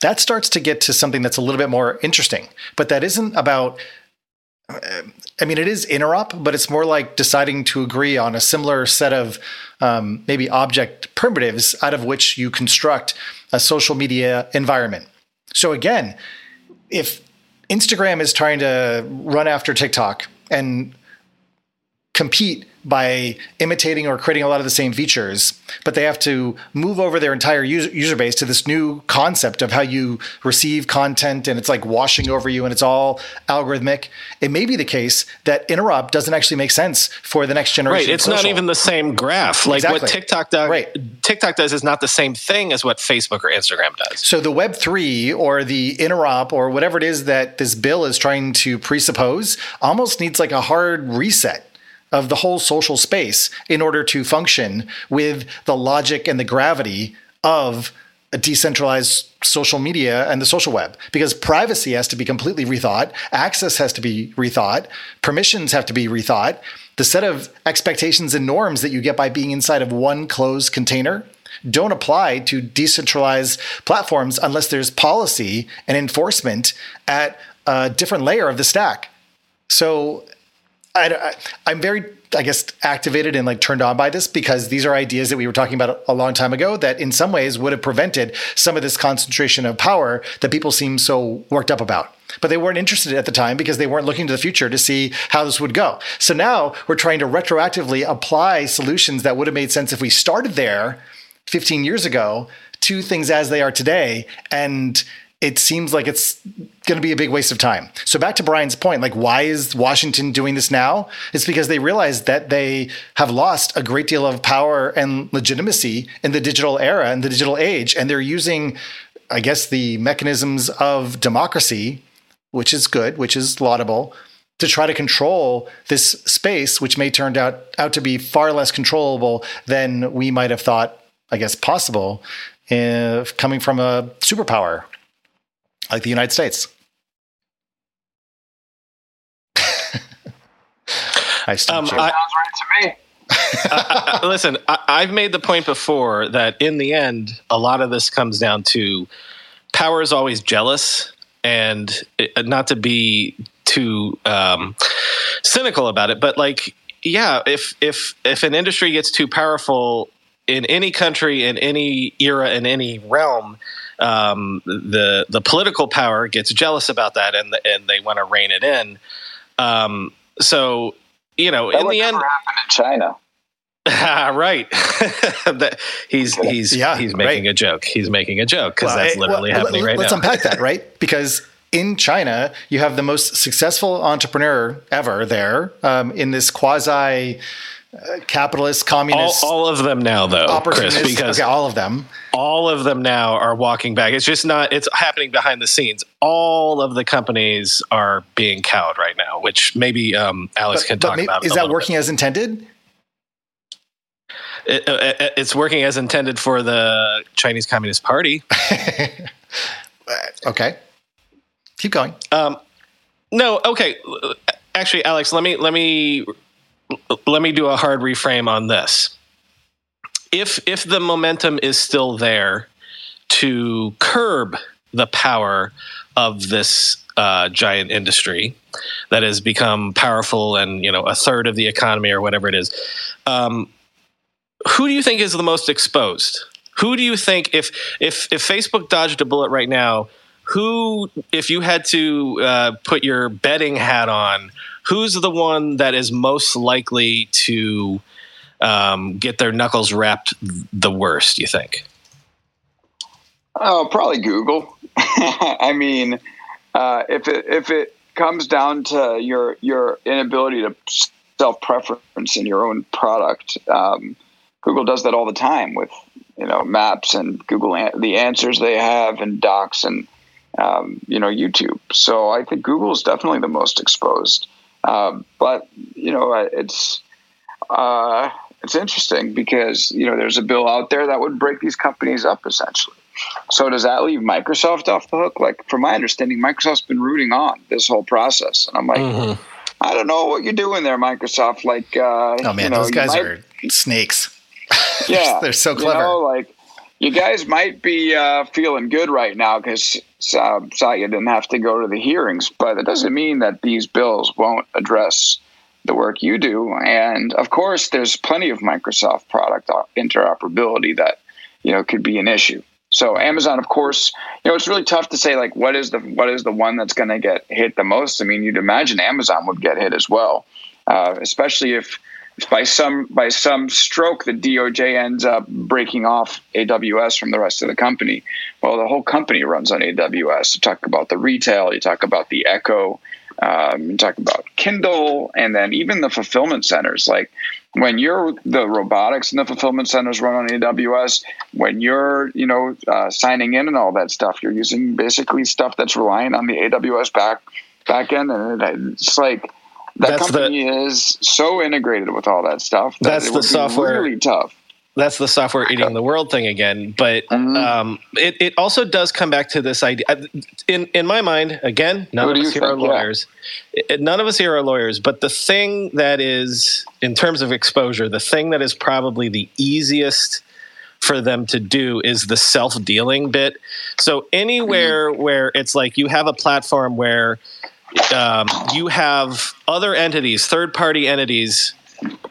That starts to get to something that's a little bit more interesting. But that isn't about I mean, it is interop, but it's more like deciding to agree on a similar set of um, maybe object primitives out of which you construct a social media environment. So again, if Instagram is trying to run after TikTok and compete by imitating or creating a lot of the same features, but they have to move over their entire user, user base to this new concept of how you receive content and it's like washing over you and it's all algorithmic. It may be the case that interop doesn't actually make sense for the next generation. Right. It's not even the same graph. Like Exactly. what TikTok does Right. TikTok does is not the same thing as what Facebook or Instagram does. So the Web three or the interop or whatever it is that this bill is trying to presuppose almost needs like a hard reset of the whole social space in order to function with the logic and the gravity of a decentralized social media and the social web because privacy has to be completely rethought access has to be rethought permissions have to be rethought the set of expectations and norms that you get by being inside of one closed container don't apply to decentralized platforms unless there's policy and enforcement at a different layer of the stack. So I, am very, I guess, activated and like turned on by this because these are ideas that we were talking about a long time ago that in some ways would have prevented some of this concentration of power that people seem so worked up about. But they weren't interested at the time because they weren't looking to the future to see how this would go. So now we're trying to retroactively apply solutions that would have made sense if we started there 15 years ago to things as they are today. And it seems like it's going to be a big waste of time. So back to Brian's point, like why is Washington doing this now? It's because they realize that they have lost a great deal of power and legitimacy in the digital era and the digital age and they're using I guess the mechanisms of democracy, which is good, which is laudable, to try to control this space which may turn out out to be far less controllable than we might have thought, I guess possible, if coming from a superpower like the United States. I still Um. I- Sounds right to me. I- I- listen, I, I've made the point before that in the end, a lot of this comes down to power is always jealous, and it, not to be too um, cynical about it, but like, yeah, if if if an industry gets too powerful in any country, in any era, in any realm, um, the the political power gets jealous about that, and and they want to rein it in. Um, so you know, That in the end, never happen in China. right. That- he's he's Yeah, he's making right. a joke. He's making a joke because Well, that's eh, literally well, happening let- right let's now. unpack that, right? Because in China, you have the most successful entrepreneur ever there um, in this quasi uh, capitalist communist all of them now, though, Chris, opportunist. because okay, all of them. All of them now are walking back. It's just not. It's happening behind the scenes. All of the companies are being cowed right now, which maybe um, Alex But, can talk may- about. is that working as intended? It- uh, it- it's working as intended for the Chinese Communist Party. Okay, keep going. Um, no, okay. Actually, Alex, let me let me let me do a hard reframe on this. If if the momentum is still there to curb the power of this uh, giant industry that has become powerful and you know a third of the economy or whatever it is, um, who do you think is the most exposed? Who do you think if if if Facebook dodged a bullet right now? who if you had to uh, put your betting hat on who's the one that is most likely to um, get their knuckles rapped the worst you think Oh, probably Google. I mean, uh, if it if it comes down to your your inability to self preference in your own product, um, Google does that all the time with you know Maps and Google an- the answers they have and Docs and um, you know YouTube. So I think Google is definitely the most exposed. Uh, but you know it's uh, it's interesting because you know there's a bill out there that would break these companies up essentially. So does that leave Microsoft off the hook? Like, from my understanding, Microsoft's been rooting on this whole process, and I'm like, Mhm. I don't know what you're doing there, Microsoft. Like, uh, Oh man, you know, those guys might- are snakes. yeah, they're so you clever. know, like you guys might be uh, feeling good right now because uh, Satya didn't have to go to the hearings, but it doesn't mean that these bills won't address the work you do. And of course, there's plenty of Microsoft product interoperability that you know could be an issue. So Amazon, of course, you know it's really tough to say like what is the what is the one that's going to get hit the most. I mean, you'd imagine Amazon would get hit as well, uh, especially if if by some by some stroke the DOJ ends up breaking off AWS from the rest of the company. Well, the whole company runs on AWS. You talk about the retail, you talk about the Echo, um, you talk about Kindle, and then even the fulfillment centers. Like when you're the robotics and the fulfillment centers run on AWS, when you're you know uh, signing in and all that stuff, you're using basically stuff that's relying on the AWS back back end, and it's like that That's the- company is so integrated with all that stuff. That That's it the be software- Really tough. That's the software eating the world thing again. But Mhm. um, it, it also does come back to this idea. In in my mind, again, none What of us here are lawyers. It- none of us here are lawyers. But the thing that is, in terms of exposure, the thing that is probably the easiest for them to do is the self dealing bit. So anywhere where it's like you have a platform where um, you have other entities, third party entities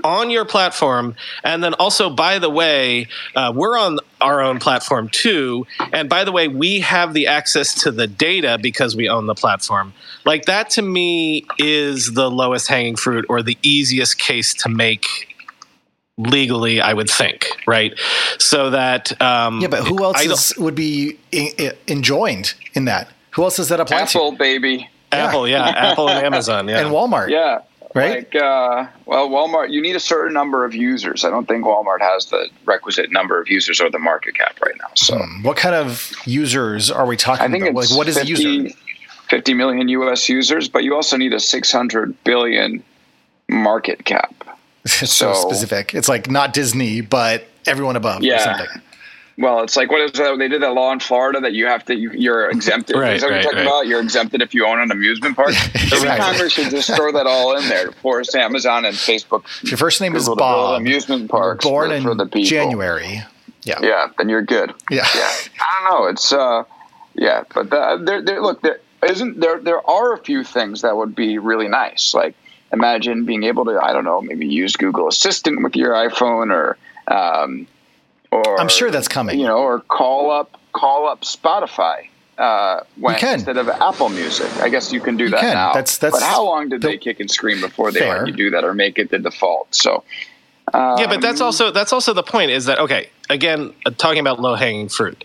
on your platform. And then also, by the way, uh, we're on our own platform too. And by the way, we have the access to the data because we own the platform. Like that to me is the lowest hanging fruit or the easiest case to make legally, I would think, right? So that. Um, Yeah, but who else is, would be i- i- enjoined in that? Who else does that apply Apple, to? baby. Apple, yeah, Apple and Amazon, yeah. And Walmart. Yeah. Right? Like, uh, well, Walmart, you need a certain number of users. I don't think Walmart has the requisite number of users or the market cap right now. So What kind of users are we talking I think about? it's Like, what is 50, a user? 50 million US users, but you also need a 600 billion market cap. It's so, so- specific. It's like not Disney, but everyone above or Yeah. Well, it's like what is that? They did that law in Florida that you have to you, you're exempted. Right, is that what right, you're talking right. about? You're exempted if you own an amusement park. Maybe Right. Congress should just throw that all in there force Amazon and Facebook. If your first name is Google Bob, amusement parks born for, in for the people. January. Yeah. Yeah, then you're good. Yeah. yeah. I don't know. It's uh, yeah, but the, there, there. Look, there isn't there. There are a few things that would be really nice. Like imagine being able to, I don't know, maybe use Google Assistant with your iPhone, or um, or I'm sure that's coming. You know, or call up call up Spotify. Uh, when, You can. instead of Apple Music, I guess you can do that can. now. That's- that's but how long did the- they kick and scream before they Fair. let you do that or make it the default? So, um, yeah, but that's also that's also the point is that okay? Again, uh, talking about low hanging fruit,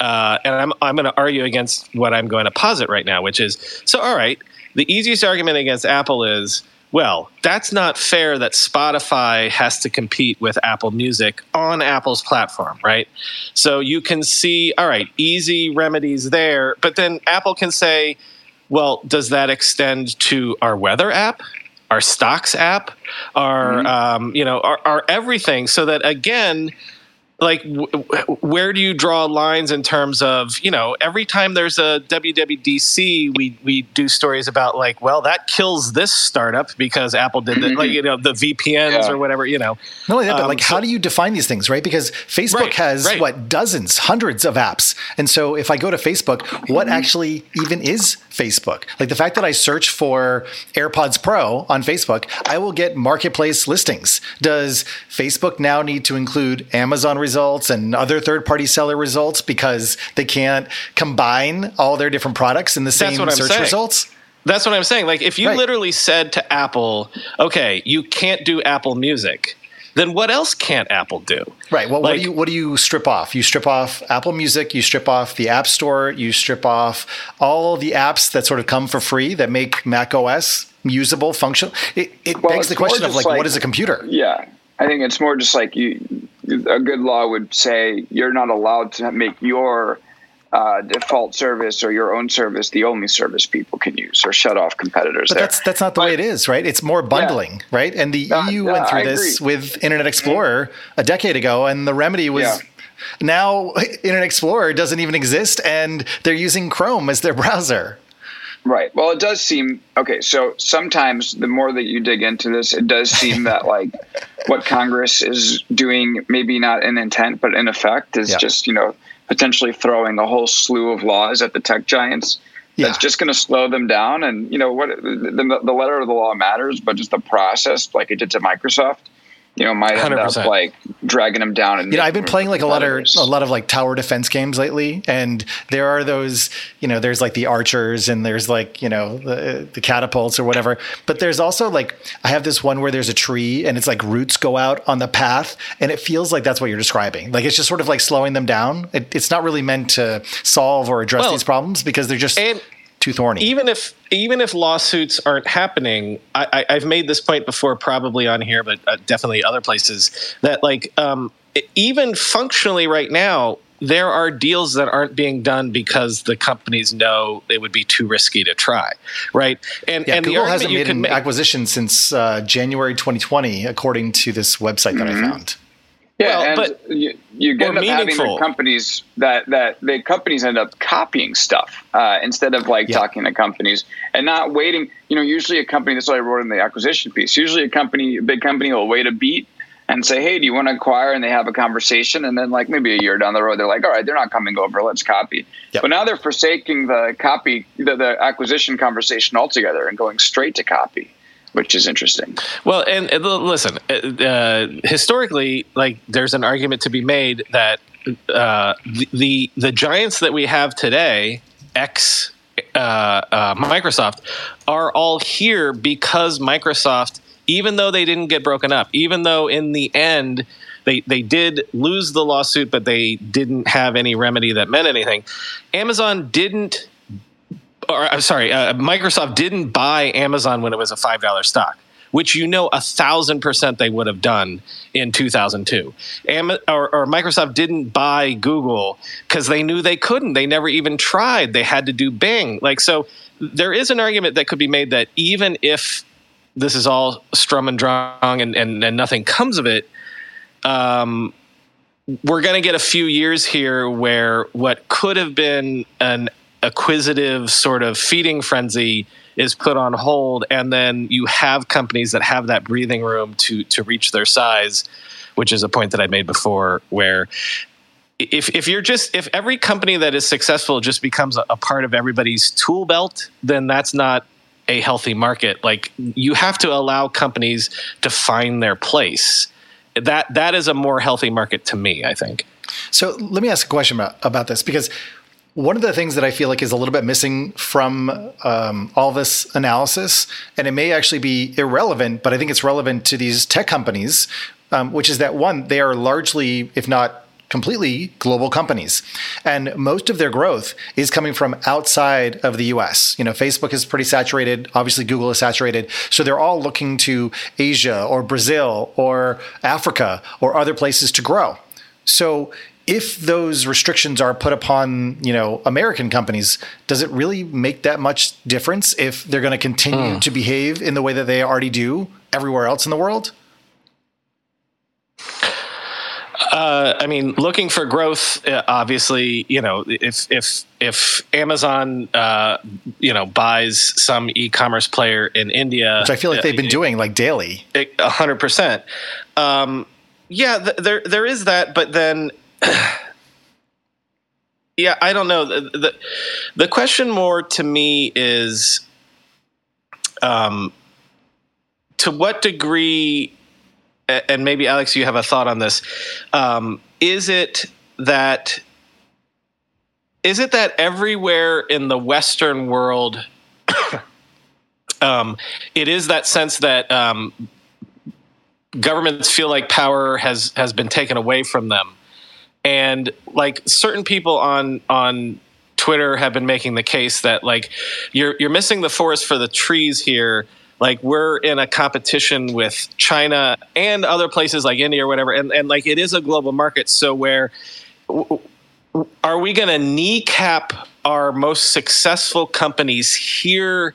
uh, and I'm I'm going to argue against what I'm going to posit right now, which is so. All right, the easiest argument against Apple is well, that's not fair that Spotify has to compete with Apple Music on Apple's platform, right? So you can see, all right, easy remedies there, but then Apple can say, well, does that extend to our weather app? our stocks app, our um, you know, our, our everything, so that again, like w- w- where do you draw lines in terms of you know every time there's a WWDC, we we do stories about like, well, that kills this startup because Apple did that, like you know the VPNs Yeah. or whatever, you know. Not only that, but Um, like, so- how do you define these things, right? Because Facebook Right, has right. what dozens, hundreds of apps, and so if I go to Facebook, what Mm-hmm. actually even is Facebook? Like the fact that I search for AirPods Pro on Facebook, I will get marketplace listings. Does Facebook now need to include Amazon results and other third-party seller results because they can't combine all their different products in the same what I'm search saying. results? That's what I'm saying. Like, if you Right. literally said to Apple, "Okay, you can't do Apple Music," then what else can't Apple do? Right. Well, what do you what do you strip off? You strip off Apple Music. You strip off the App Store. You strip off all the apps that sort of come for free that make Mac OS usable, functional. It, it Well, begs the question of like, like- what is a computer? Yeah, I think it's more just like you. A good law would say you're not allowed to make your uh, default service or your own service the only service people can use, or shut off competitors. But there. that's that's not the way it is, right? It's more bundling, right? And the Uh, EU yeah, went through I this agree. with Internet Explorer a decade ago, and the remedy was Yeah. Now, Internet Explorer doesn't even exist, and they're using Chrome as their browser. Right. Well, it does seem okay. So sometimes the more that you dig into this, it does seem that like what Congress is doing, maybe not in intent, but in effect, is Yeah. just, you know, potentially throwing a whole slew of laws at the tech giants. That's Yeah. just going to slow them down. And, you know, what the, the letter of the law matters, but just the process, like it did to Microsoft, you know, might end 100%. up like dragging them down. And You know, I've been playing them like a lot of a lot of like tower defense games lately, and there are those. You know, there's like the archers, and there's like you know the, the catapults or whatever. But there's also like I have this one where there's a tree, and it's like roots go out on the path, and it feels like that's what you're describing. Like it's just sort of like slowing them down. It, it's not really meant to solve or address Well, these problems because they're just and too thorny. even if even if lawsuits aren't happening, I, I, I've made this point before, probably on here, but uh, definitely other places. That like um, even functionally right now, there are deals that aren't being done because the companies know it would be too risky to try, right? And yeah, and the Google hasn't made an make- acquisition since uh, January 2020, according to this website that I found. Yeah, Well, and but- you, you end up having meaningful. the companies that that the companies end up copying stuff uh, instead of like Yeah. talking to companies and not waiting. You know, usually a company. That's what I wrote in the acquisition piece. Usually, a company, a big company, will wait a beat and say, "Hey, do you want to acquire?" And they have a conversation, and then like maybe a year down the road, they're like, "All right, they're not coming over. Let's copy." Yep. But now they're forsaking the copy, the, the acquisition conversation altogether, and going straight to copy, which is interesting. Well, and, and listen, uh, uh, historically, like there's an argument to be made that uh, the, the the giants that we have today, ex uh, uh, Microsoft, are all here because Microsoft, even though they didn't get broken up, even though in the end they they did lose the lawsuit, but they didn't have any remedy that meant anything. Amazon didn't or I'm sorry, uh, Microsoft didn't buy Amazon when it was a five dollar stock, which you know a thousand percent they would have done in 2002. Am- or, or Microsoft didn't buy Google because they knew they couldn't. They never even tried. They had to do Bing. Like so, there is an argument that could be made that even if this is all Sturm and Drang and, and, and nothing comes of it, um, we're going to get a few years here where what could have been an acquisitive sort of feeding frenzy is put on hold and then you have companies that have that breathing room to to reach their size which is a point that I made before where if if you're just if every company that is successful just becomes a, a part of everybody's tool belt then that's not a healthy market. Like you have to allow companies to find their place. That that is a more healthy market to me i think. So let me ask a question about, about this because one of the things that I feel like is a little bit missing from um, all this analysis, and it may actually be irrelevant, but I think it's relevant to these tech companies, um, which is that one, they are largely, if not completely, global companies. And most of their growth is coming from outside of the US. You know, Facebook is pretty saturated. Obviously, Google is saturated. So they're all looking to Asia or Brazil or Africa or other places to grow. So if those restrictions are put upon, you know, American companies, does it really make that much difference if they're going to continue to behave in the way that they already do everywhere else in the world? Uh, I mean, looking for growth. Uh, obviously, you know, if if if Amazon, uh, you know, buys some e-commerce player in India, Which I feel like they've been doing like daily. a hundred percent. Um, yeah, th- there there is that, but then, yeah, I don't know. The, the the question more to me is, um, to what degree, and maybe Alex, you have a thought on this. Um, is it that is it that everywhere in the Western world, um, it is that sense that um, governments feel like power has has been taken away from them, and like certain people on on Twitter have been making the case that like you're you're missing the forest for the trees here. Like we're in a competition with China and other places like India or whatever, and and like it is a global market. So where are we going to kneecap our most successful companies here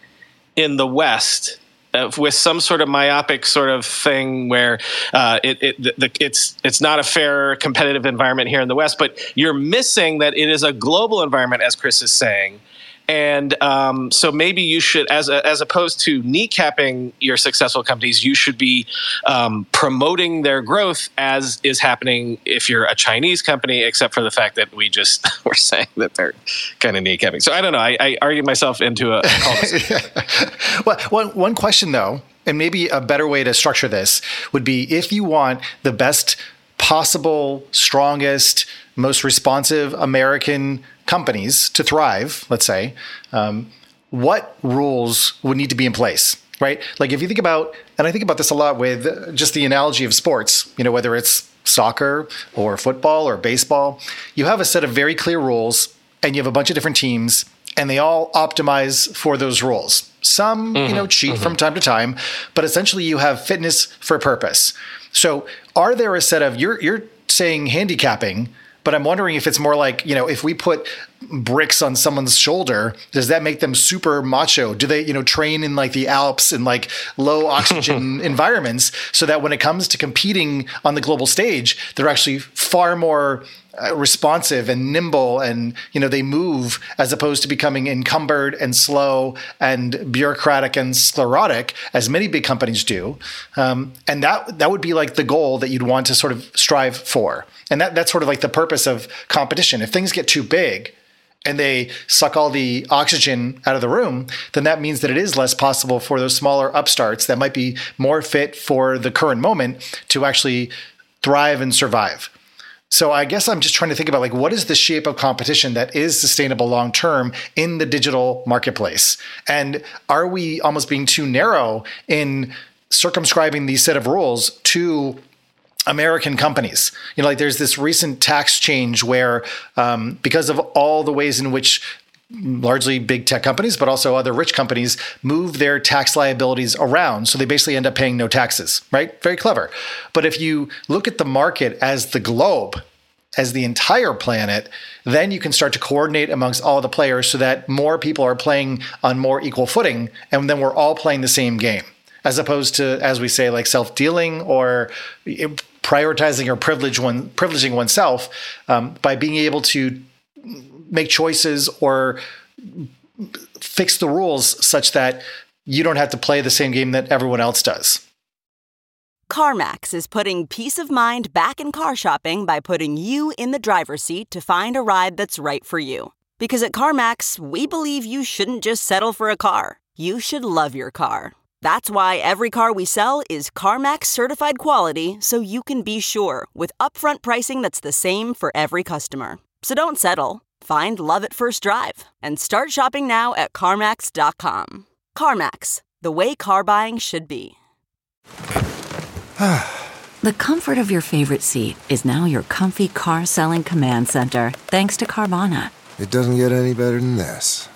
in the West uh, with some sort of myopic sort of thing where uh, it, it the, it's it's not a fair competitive environment here in the West, but you're missing that it is a global environment, as Chris is saying. And um, so maybe you should, as a, as opposed to kneecapping your successful companies, you should be um, promoting their growth as is happening if you're a Chinese company, except for the fact that we just were saying that they're kind of kneecapping. So I don't know. I, I argued myself into a. well, one one question though, and maybe a better way to structure this would be if you want the best possible, strongest, most responsive American companies to thrive, let's say, um, what rules would need to be in place, right? Like if you think about, and I think about this a lot with just the analogy of sports, you know, whether it's soccer or football or baseball, you have a set of very clear rules and you have a bunch of different teams and they all optimize for those rules. Some, mm-hmm, you know, cheat mm-hmm. from time to time, but essentially you have fitness for purpose. So, are there a set of you're you're saying handicapping but I'm wondering if it's more like, you know, if we put bricks on someone's shoulder, does that make them super macho? Do they, you know, train in like the Alps in like low oxygen environments so that when it comes to competing on the global stage, they're actually far more uh, responsive and nimble and you know they move as opposed to becoming encumbered and slow and bureaucratic and sclerotic as many big companies do um, and that that would be like the goal that you'd want to sort of strive for and that that's sort of like the purpose of competition if things get too big and they suck all the oxygen out of the room, then that means that it is less possible for those smaller upstarts that might be more fit for the current moment to actually thrive and survive. So I guess I'm just trying to think about like what is the shape of competition that is sustainable long term in the digital marketplace? And are we almost being too narrow in circumscribing these set of rules to American companies. You know, like there's this recent tax change where, um, because of all the ways in which largely big tech companies, but also other rich companies move their tax liabilities around. So they basically end up paying no taxes, right? Very clever. But if you look at the market as the globe, as the entire planet, then you can start to coordinate amongst all the players so that more people are playing on more equal footing. And then we're all playing the same game, as opposed to, as we say, like self dealing or prioritizing or privilege one, privileging oneself um, by being able to make choices or fix the rules such that you don't have to play the same game that everyone else does. CarMax is putting peace of mind back in car shopping by putting you in the driver's seat to find a ride that's right for you. Because at CarMax, we believe you shouldn't just settle for a car, you should love your car. That's why every car we sell is CarMax certified quality so you can be sure with upfront pricing that's the same for every customer. So don't settle. Find love at first drive and start shopping now at CarMax.com. CarMax, the way car buying should be. the comfort of your favorite seat is now your comfy car selling command center thanks to Carvana. It doesn't get any better than this.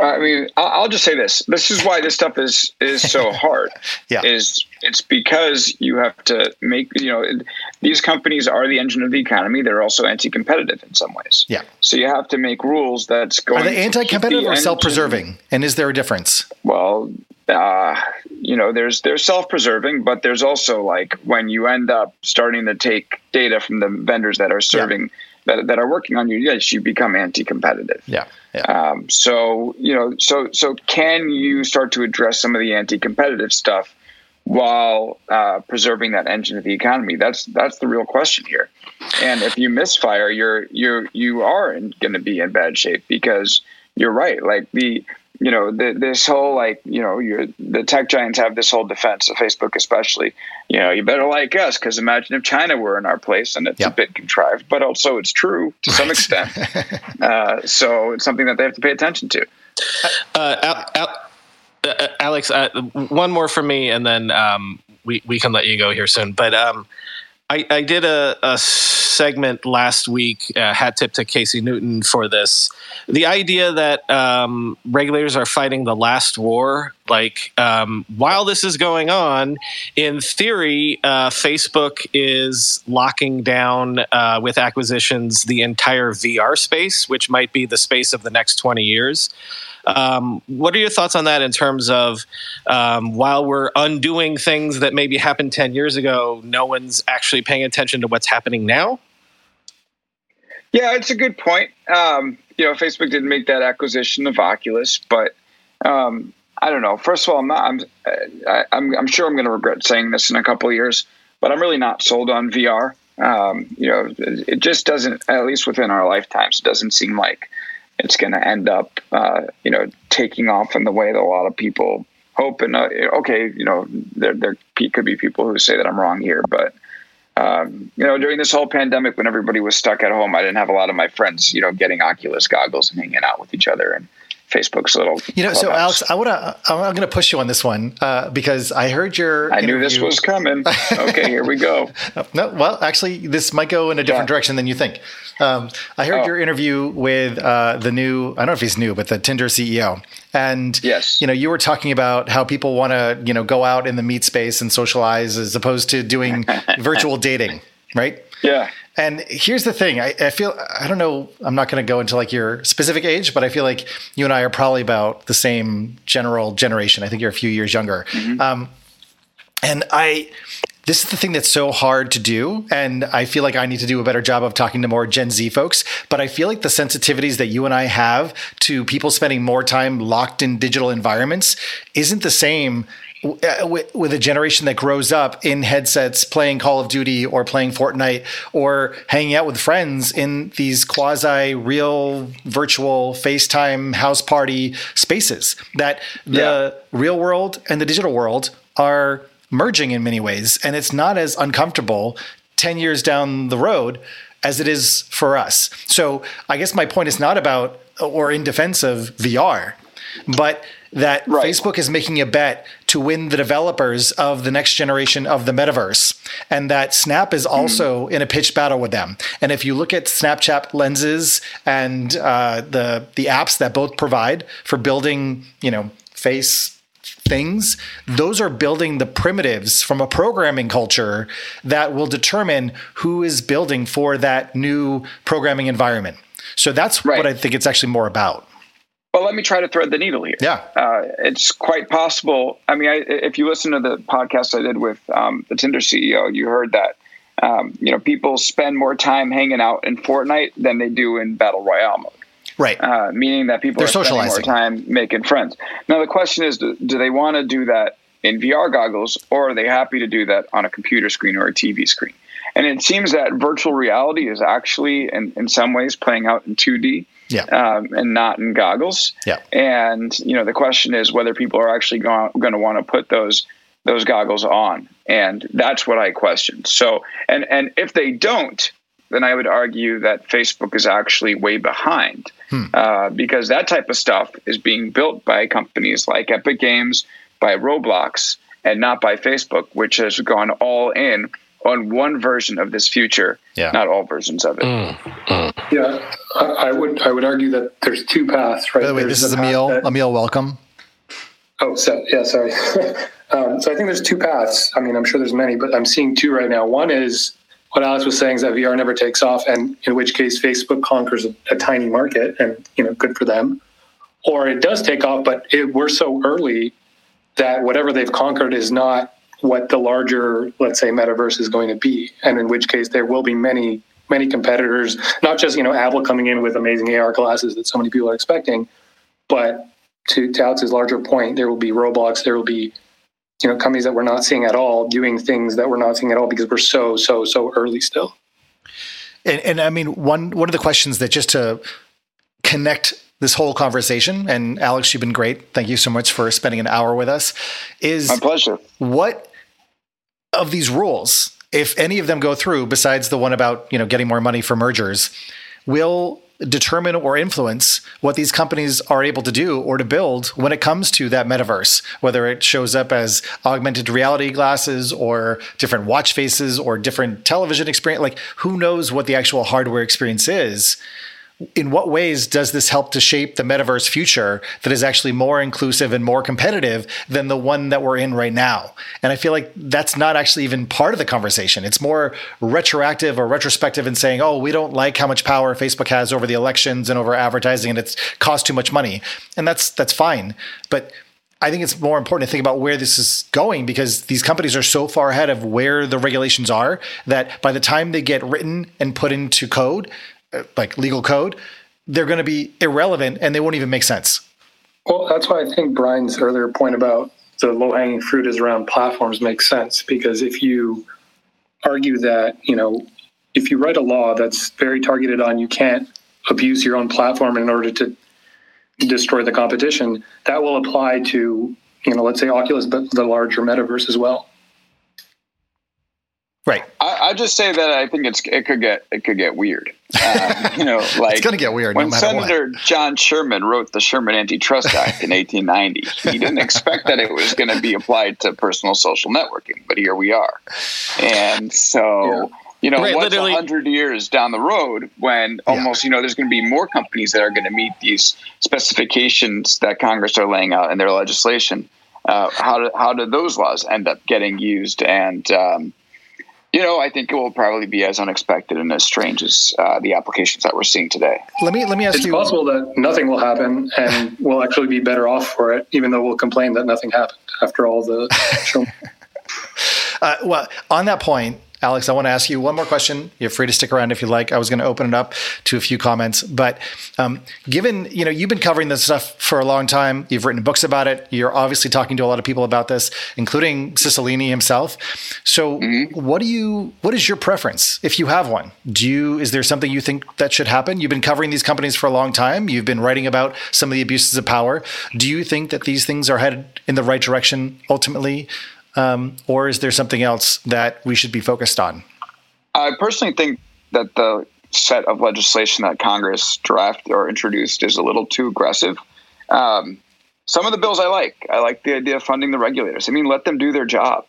I mean, I'll just say this. This is why this stuff is is so hard. yeah. Is it's because you have to make you know these companies are the engine of the economy. They're also anti-competitive in some ways. Yeah. So you have to make rules that's going. Are they anti-competitive or self-preserving? And is there a difference? Well, uh, you know, there's there's self-preserving, but there's also like when you end up starting to take data from the vendors that are serving. Yeah that, that are working on you, yes, you become anti-competitive. Yeah. yeah. Um, so you know, so so can you start to address some of the anti-competitive stuff while uh, preserving that engine of the economy? That's that's the real question here. And if you misfire, you're you you are going to be in bad shape because you're right. Like the you know, the, this whole like, you know, the tech giants have this whole defense of Facebook, especially. You know, you better like us because imagine if China were in our place, and it's yep. a bit contrived, but also it's true to some extent. uh, so it's something that they have to pay attention to. Uh, Al- Al- uh, Alex, uh, one more for me, and then um, we we can let you go here soon. But um, I, I did a, a, segment last week, uh, hat tip to Casey Newton for this. The idea that um, regulators are fighting the last war, like um, while this is going on, in theory, uh, Facebook is locking down uh, with acquisitions the entire VR space, which might be the space of the next 20 years. Um, what are your thoughts on that in terms of um, while we're undoing things that maybe happened 10 years ago, no one's actually paying attention to what's happening now? Yeah, it's a good point. Um, you know, Facebook didn't make that acquisition of Oculus, but um, I don't know. First of all, I'm not. I'm. I, I'm, I'm sure I'm going to regret saying this in a couple years, but I'm really not sold on VR. Um, you know, it just doesn't. At least within our lifetimes, it doesn't seem like it's going to end up, uh, you know, taking off in the way that a lot of people hope. And uh, okay, you know, there there could be people who say that I'm wrong here, but um, you know, during this whole pandemic, when everybody was stuck at home, I didn't have a lot of my friends, you know, getting Oculus goggles and hanging out with each other. And Facebook's little. You know, so Alex, I want to. I'm going to push you on this one uh, because I heard your. I interview. knew this was coming. Okay, here we go. no, well, actually, this might go in a different yeah. direction than you think. Um, I heard oh. your interview with uh, the new. I don't know if he's new, but the Tinder CEO. And yes, you know, you were talking about how people want to, you know, go out in the meet space and socialize as opposed to doing virtual dating, right? Yeah. And here's the thing I, I feel, I don't know, I'm not going to go into like your specific age, but I feel like you and I are probably about the same general generation. I think you're a few years younger. Mm-hmm. Um, and I, this is the thing that's so hard to do. And I feel like I need to do a better job of talking to more Gen Z folks. But I feel like the sensitivities that you and I have to people spending more time locked in digital environments isn't the same uh, with a generation that grows up in headsets playing Call of Duty or playing Fortnite or hanging out with friends in these quasi real virtual FaceTime house party spaces that the yeah. real world and the digital world are merging in many ways and it's not as uncomfortable 10 years down the road as it is for us. So I guess my point is not about or in defense of VR, but that right. Facebook is making a bet to win the developers of the next generation of the metaverse, and that Snap is also mm. in a pitched battle with them. And if you look at Snapchat lenses and uh, the the apps that both provide for building, you know, face things, those are building the primitives from a programming culture that will determine who is building for that new programming environment. So that's right. what I think it's actually more about. Well, let me try to thread the needle here. Yeah, uh, it's quite possible. I mean, I, if you listen to the podcast I did with um, the Tinder CEO, you heard that um, you know people spend more time hanging out in Fortnite than they do in battle royale mode. Right. Uh, meaning that people They're are spending more time making friends. Now the question is, do, do they want to do that in VR goggles, or are they happy to do that on a computer screen or a TV screen? And it seems that virtual reality is actually, in, in some ways, playing out in 2D yeah. Um, and not in goggles. Yeah. And you know, the question is whether people are actually going to want to put those those goggles on, and that's what I question. So, and and if they don't, then I would argue that Facebook is actually way behind hmm. uh, because that type of stuff is being built by companies like Epic Games, by Roblox, and not by Facebook, which has gone all in on one version of this future, yeah. not all versions of it. Mm, mm. Yeah, I, would I would argue that there's two paths, right? By the way, there's this is Emil. That, Emil, welcome. Oh, so, yeah, sorry. um, so I think there's two paths. I mean, I'm sure there's many, but I'm seeing two right now. One is what Alex was saying is that VR never takes off, and in which case Facebook conquers a, a tiny market, and you know, good for them. Or it does take off, but it, we're so early that whatever they've conquered is not what the larger, let's say, metaverse is going to be, and in which case there will be many, many competitors. Not just you know Apple coming in with amazing AR glasses that so many people are expecting, but to, to Alex's larger point, there will be Roblox, there will be you know companies that we're not seeing at all doing things that we're not seeing at all because we're so so so early still. And, and I mean, one one of the questions that just to connect this whole conversation. And Alex, you've been great. Thank you so much for spending an hour with us. Is my pleasure. What of these rules, if any of them go through, besides the one about you know getting more money for mergers, will determine or influence what these companies are able to do or to build when it comes to that metaverse, whether it shows up as augmented reality glasses or different watch faces or different television experience. Like, who knows what the actual hardware experience is? In what ways does this help to shape the metaverse future that is actually more inclusive and more competitive than the one that we're in right now? And I feel like that's not actually even part of the conversation. It's more retroactive or retrospective in saying, oh, we don't like how much power Facebook has over the elections and over advertising and it's cost too much money. And that's that's fine. But I think it's more important to think about where this is going because these companies are so far ahead of where the regulations are that by the time they get written and put into code, like legal code, they're going to be irrelevant and they won't even make sense. Well, that's why I think Brian's earlier point about the low hanging fruit is around platforms makes sense because if you argue that, you know, if you write a law that's very targeted on you can't abuse your own platform in order to destroy the competition, that will apply to, you know, let's say Oculus, but the larger metaverse as well. Right. I, I just say that I think it's it could get it could get weird. Um, you know, like it's going to get weird. When no Senator what. John Sherman wrote the Sherman Antitrust Act in 1890, he didn't expect that it was going to be applied to personal social networking, but here we are. And so. Yeah. You know, right, what's a hundred years down the road when almost, yeah. you know, there's going to be more companies that are going to meet these specifications that Congress are laying out in their legislation. Uh, how do how do those laws end up getting used? And um, you know, I think it will probably be as unexpected and as strange as uh, the applications that we're seeing today. Let me let me ask it's you. It's possible that nothing will happen, and we'll actually be better off for it, even though we'll complain that nothing happened after all the show. uh, well, on that point, Alex, I want to ask you one more question. You're free to stick around if you like. I was going to open it up to a few comments, but um, given you know you've been covering this stuff for a long time, you've written books about it. You're obviously talking to a lot of people about this, including Cicilline himself. So, mm-hmm. what do you? What is your preference, if you have one? Do you? Is there something you think that should happen? You've been covering these companies for a long time. You've been writing about some of the abuses of power. Do you think that these things are headed in the right direction ultimately? Um, or is there something else that we should be focused on? I personally think that the set of legislation that Congress drafted or introduced is a little too aggressive. Um, some of the bills I like. I like the idea of funding the regulators. I mean, let them do their job.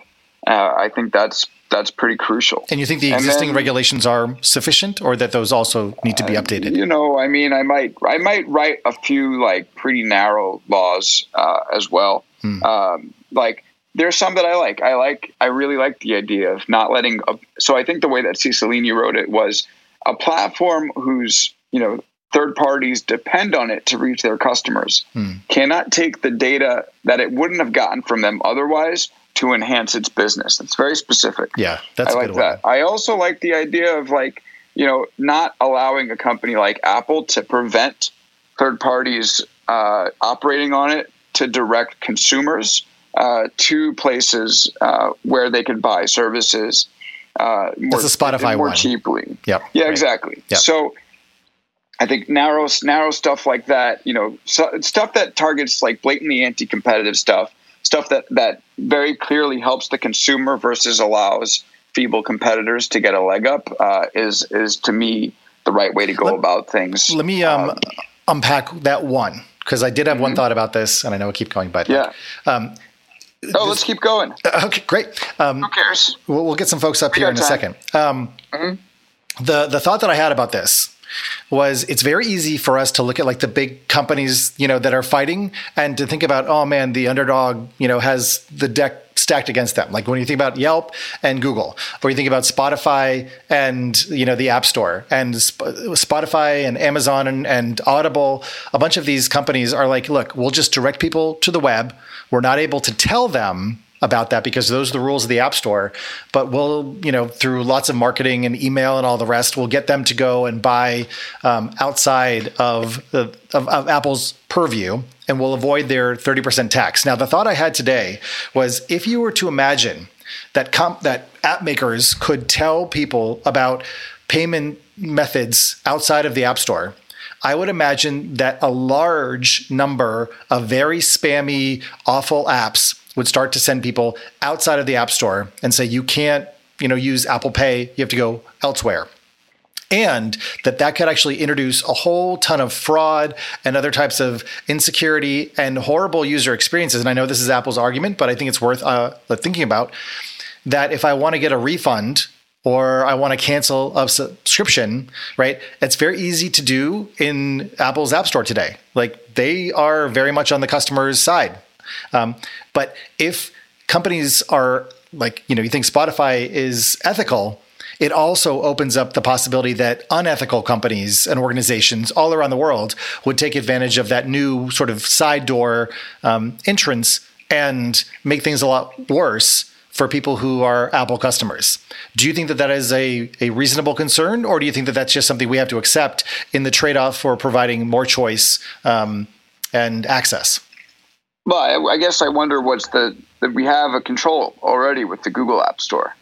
Uh, I think that's that's pretty crucial. And you think the existing then, regulations are sufficient, or that those also need to be uh, updated? Uh, you know, I mean, I might I might write a few like pretty narrow laws uh, as well. Hmm. Um, like there's some that I like. I like. I really like the idea of not letting. A, so I think the way that Cicilline wrote it was a platform whose you know third parties depend on it to reach their customers hmm. cannot take the data that it wouldn't have gotten from them otherwise to enhance its business. That's very specific. Yeah, that's I like that. I also like the idea of like you know not allowing a company like Apple to prevent third parties uh, operating on it to direct consumers uh, to places uh, where they could buy services uh, more, That's a Spotify more one. cheaply. Yep. Yeah, right. exactly. Yep. So I think narrow narrow stuff like that, you know, so, stuff that targets like blatantly anti-competitive stuff, stuff that that very clearly helps the consumer versus allows feeble competitors to get a leg up uh, is is to me the right way to go let, about things. Let me um, um, unpack that one because I did have mm-hmm. one thought about this, and I know I keep going, but yeah. Like, um, Oh, let's keep going. Okay, great. Um, Who cares? We'll, we'll, get some folks up we here in time. a second. Um, mm-hmm. The the thought that I had about this was it's very easy for us to look at like the big companies you know that are fighting and to think about oh man the underdog you know has the deck stacked against them like when you think about Yelp and Google or you think about Spotify and you know the App Store and Sp- Spotify and Amazon and, and Audible a bunch of these companies are like look we'll just direct people to the web we're not able to tell them about that because those are the rules of the app store but we'll you know through lots of marketing and email and all the rest we'll get them to go and buy um, outside of the of, of, apple's purview and we'll avoid their 30% tax. Now the thought i had today was if you were to imagine that comp, that app makers could tell people about payment methods outside of the app store I would imagine that a large number of very spammy, awful apps would start to send people outside of the App Store and say, you can't, you know, use Apple Pay. You have to go elsewhere. and that that could actually introduce a whole ton of fraud and other types of insecurity and horrible user experiences. And I know this is Apple's argument, but I think it's worth uh, thinking about that if I want to get a refund or I want to cancel a subscription, right? It's very easy to do in Apple's App Store today. Like they are very much on the customer's side. Um, but if companies are like, you know, you think Spotify is ethical, it also opens up the possibility that unethical companies and organizations all around the world would take advantage of that new sort of side door um, entrance and make things a lot worse for people who are Apple customers. Do you think that that is a, a reasonable concern, or do you think that that's just something we have to accept in the trade off for providing more choice um, and access? Well, I, I, guess I wonder what's the that we have a control already with the Google App Store.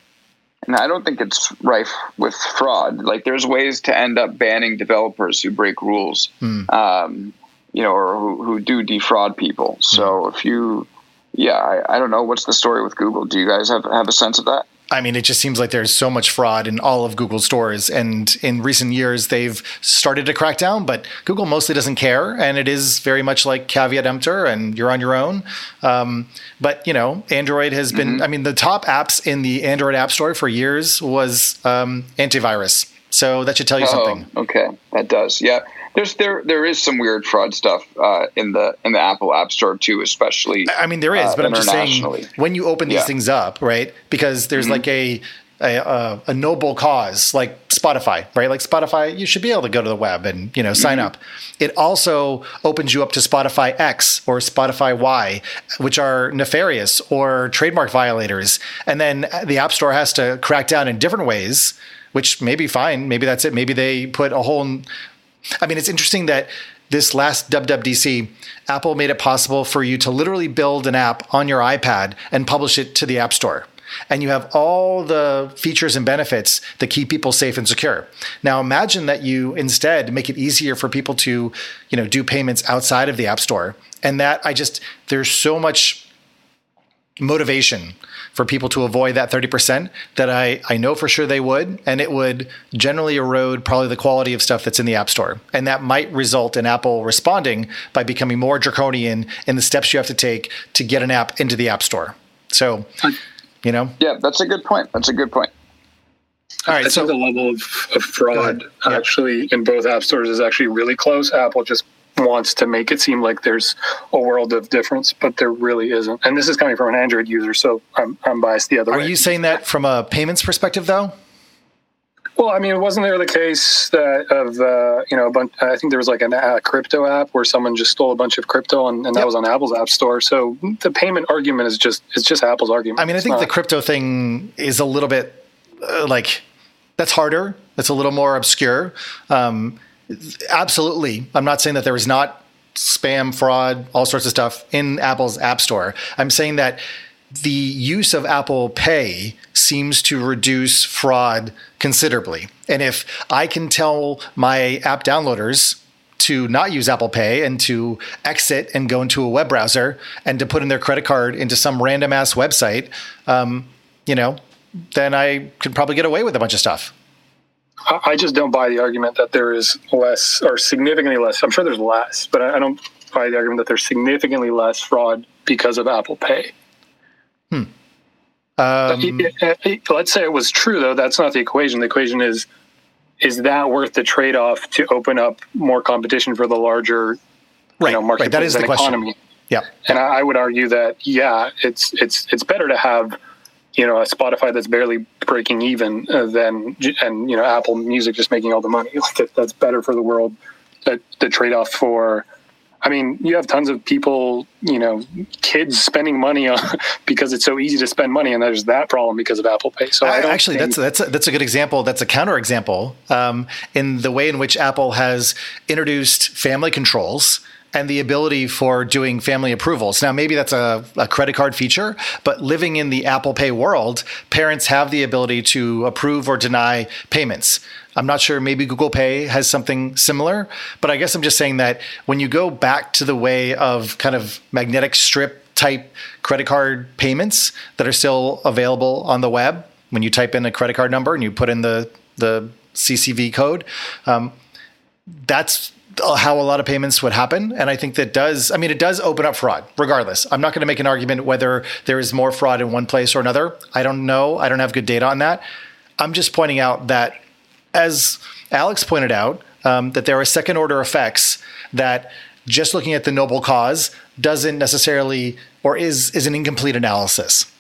And I don't think it's rife with fraud. Like there's ways to end up banning developers who break rules, mm. um, you know, or who, who do defraud people. So mm. if you yeah, I, I, don't know. What's the story with Google? Do you guys have, have a sense of that? I mean, it just seems like there's so much fraud in all of Google stores. And in recent years, they've started to crack down, but Google mostly doesn't care. And it is very much like caveat emptor and you're on your own. Um, but, you know, Android has been, mm-hmm. I mean, the top apps in the Android App Store for years was um, antivirus. So that should tell you oh, something. Okay, that does. Yeah there's there there is some weird fraud stuff uh, in the in the Apple App Store too, especially. I mean, there is, uh, but I'm just saying when you open these yeah. things up, right? Because there's mm-hmm. like a a, a, noble cause like Spotify, right? Like Spotify, you should be able to go to the web and you know sign mm-hmm. up. It also opens you up to Spotify X or Spotify Y, which are nefarious or trademark violators, and then the App Store has to crack down in different ways. Which may be fine. Maybe that's it. Maybe they put a whole I mean, it's interesting that this last WWDC, Apple made it possible for you to literally build an app on your iPad and publish it to the App Store. And you have all the features and benefits that keep people safe and secure. Now imagine that you instead make it easier for people to, you know, do payments outside of the App Store. And that I just there's so much motivation for people to avoid that 30% that I, I know for sure they would. And it would generally erode probably the quality of stuff that's in the App Store. And that might result in Apple responding by becoming more draconian in the steps you have to take to get an app into the App Store. So, you know? Yeah, that's a good point. That's a good point. All right, I so the level of, of fraud actually in both app stores is actually really close. Apple just wants to make it seem like there's a world of difference, but there really isn't. And this is coming from an Android user, so I'm, I'm biased the other Are way. Are you saying that from a payments perspective, though? Well, I mean, wasn't there the case that of uh, you know a bunch? I think there was like a uh, crypto app where someone just stole a bunch of crypto, and, and that yep. was on Apple's App Store. So the payment argument is just it's just Apple's argument. I mean, I think the crypto thing is a little bit uh, like that's harder. That's a little more obscure. Um, absolutely. I'm not saying that there is not spam, fraud, all sorts of stuff in Apple's App Store. I'm saying that the use of Apple Pay seems to reduce fraud considerably. And if I can tell my app downloaders to not use Apple Pay and to exit and go into a web browser and to put in their credit card into some random ass website, um, you know, then I could probably get away with a bunch of stuff. I just don't buy the argument that there is less or significantly less. I'm sure there's less, but I don't buy the argument that there's significantly less fraud because of Apple Pay. Hmm. Um, let's say it was true, though. That's not the equation. The equation is is that worth the trade off to open up more competition for the larger right, you know, market right. that is the economy? Question. Yeah. And I would argue that yeah, it's it's it's better to have you know a Spotify that's barely breaking even uh, than and you know Apple Music just making all the money. Like that's better for the world. That the trade off for. I mean, you have tons of people, you know, kids spending money on because it's so easy to spend money, and there's that problem because of Apple Pay. So I, actually, that's that's a, that's a good example. That's a counter example um, in the way in which Apple has introduced family controls and the ability for doing family approvals. Now, maybe that's a, a, credit card feature, but living in the Apple Pay world, parents have the ability to approve or deny payments. I'm not sure, maybe Google Pay has something similar, but I guess I'm just saying that when you go back to the way of kind of magnetic strip type credit card payments that are still available on the web, when you type in a credit card number and you put in the, the CCV code. Um, that's how a lot of payments would happen. And I think that does, I mean, it does open up fraud regardless. I'm not going to make an argument whether there is more fraud in one place or another. I don't know. I don't have good data on that. I'm just pointing out that, as Alex pointed out, um, that there are second order effects that just looking at the noble cause doesn't necessarily or is is an incomplete analysis.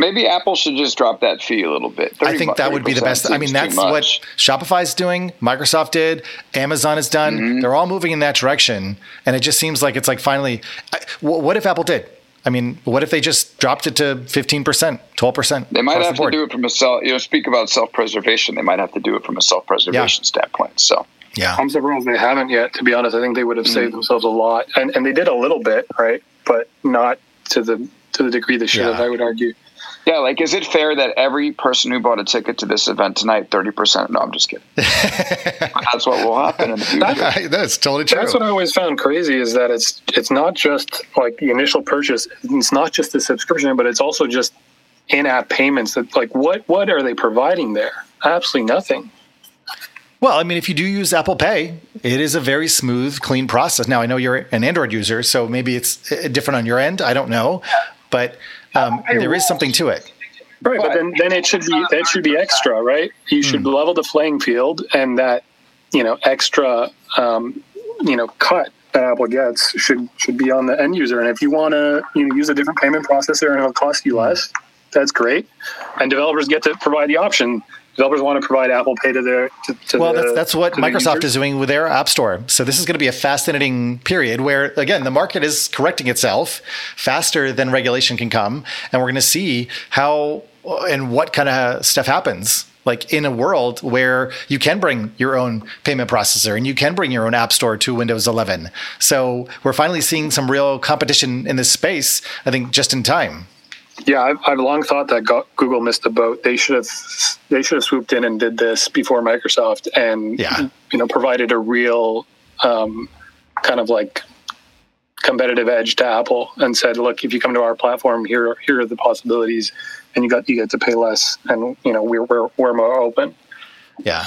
Maybe Apple should just drop that fee a little bit. I think that would be the best. I mean, that's what Shopify's doing, Microsoft did, Amazon has done. Mm-hmm. They're all moving in that direction, and it just seems like it's like finally. I, what if Apple did? I mean, what if they just dropped it to fifteen percent, twelve percent? They might have the to do it from a self. You know, speak about self preservation. They might have to do it from a self preservation yeah. standpoint. So. Yeah. I'm surprised they haven't yet. To be honest, I think they would have saved mm. themselves a lot, and and they did a little bit, right? But not to the to the degree they should yeah. have. I would argue. Yeah, like, is it fair that every person who bought a ticket to this event tonight, thirty percent? No, I'm just kidding. that's what will happen in the future. that's totally true. That's what I always found crazy is that it's it's not just like the initial purchase. It's not just the subscription, but it's also just in-app payments. That like, what what are they providing there? Absolutely nothing. Well, I mean, if you do use Apple Pay, it is a very smooth, clean process. Now, I know you're an Android user, so maybe it's uh, different on your end. I don't know, but um, there is something to it. Right, but then, then it should be that should be extra, right? You should mm. level the playing field, and that you know extra um, you know cut that Apple gets should should be on the end user. And if you want to you know, use a different payment processor and it'll cost you less, that's great. And developers get to provide the option developers want to provide Apple Pay to their to, to well, the, that's that's what Microsoft is doing with their App Store. So this is going to be a fascinating period where again the market is correcting itself faster than regulation can come, and we're going to see how and what kind of stuff happens like in a world where you can bring your own payment processor and you can bring your own app store to Windows 11. So we're finally seeing some real competition in this space, I think just in time. Yeah, I've, I've long thought that Google missed the boat. They should have they should have swooped in and did this before Microsoft, and yeah. you know provided a real um, kind of like competitive edge to Apple, and said, "Look, if you come to our platform, here here are the possibilities, and you got you get to pay less, and you know we're we're, we're more open." Yeah.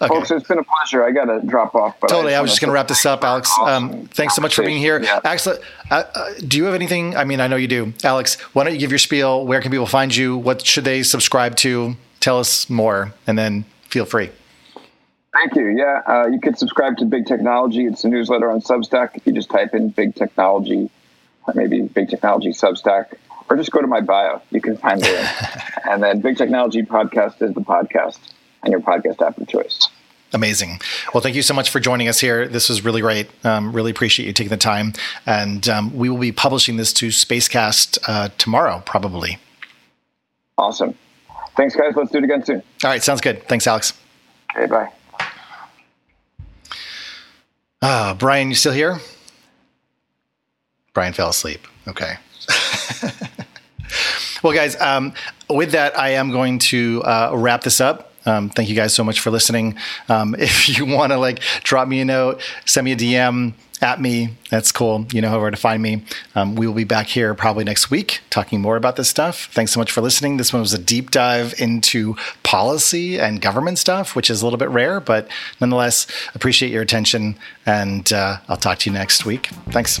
Okay. Folks, it's been a pleasure. I got to drop off. But totally. I, I was just going to wrap this up, Alex. Um, thanks so much for being here. Yeah. Alex, uh, uh, do you have anything? I mean, I know you do. Alex, why don't you give your spiel? Where can people find you? What should they subscribe to? Tell us more, and then feel free. Thank you. Yeah, uh, you can subscribe to Big Technology. It's a newsletter on Substack. If you just type in Big Technology, maybe Big Technology Substack, or just go to my bio. You can find it. and then Big Technology Podcast is the podcast and your podcast app of choice. Amazing. Well, thank you so much for joining us here. This was really great. Um, really appreciate you taking the time. And um, we will be publishing this to Spacecast uh, tomorrow, probably. Awesome. Thanks, guys. Let's do it again soon. All right. Sounds good. Thanks, Alex. Okay. Bye. Uh, Brian, you still here? Brian fell asleep. Okay. well, guys, um, with that, I am going to uh, wrap this up. Um, thank you guys so much for listening. Um, if you want to like drop me a note, send me a DM at me. That's cool. You know where to find me. Um, we will be back here probably next week talking more about this stuff. Thanks so much for listening. This one was a deep dive into policy and government stuff, which is a little bit rare, but nonetheless, appreciate your attention. And uh, I'll talk to you next week. Thanks.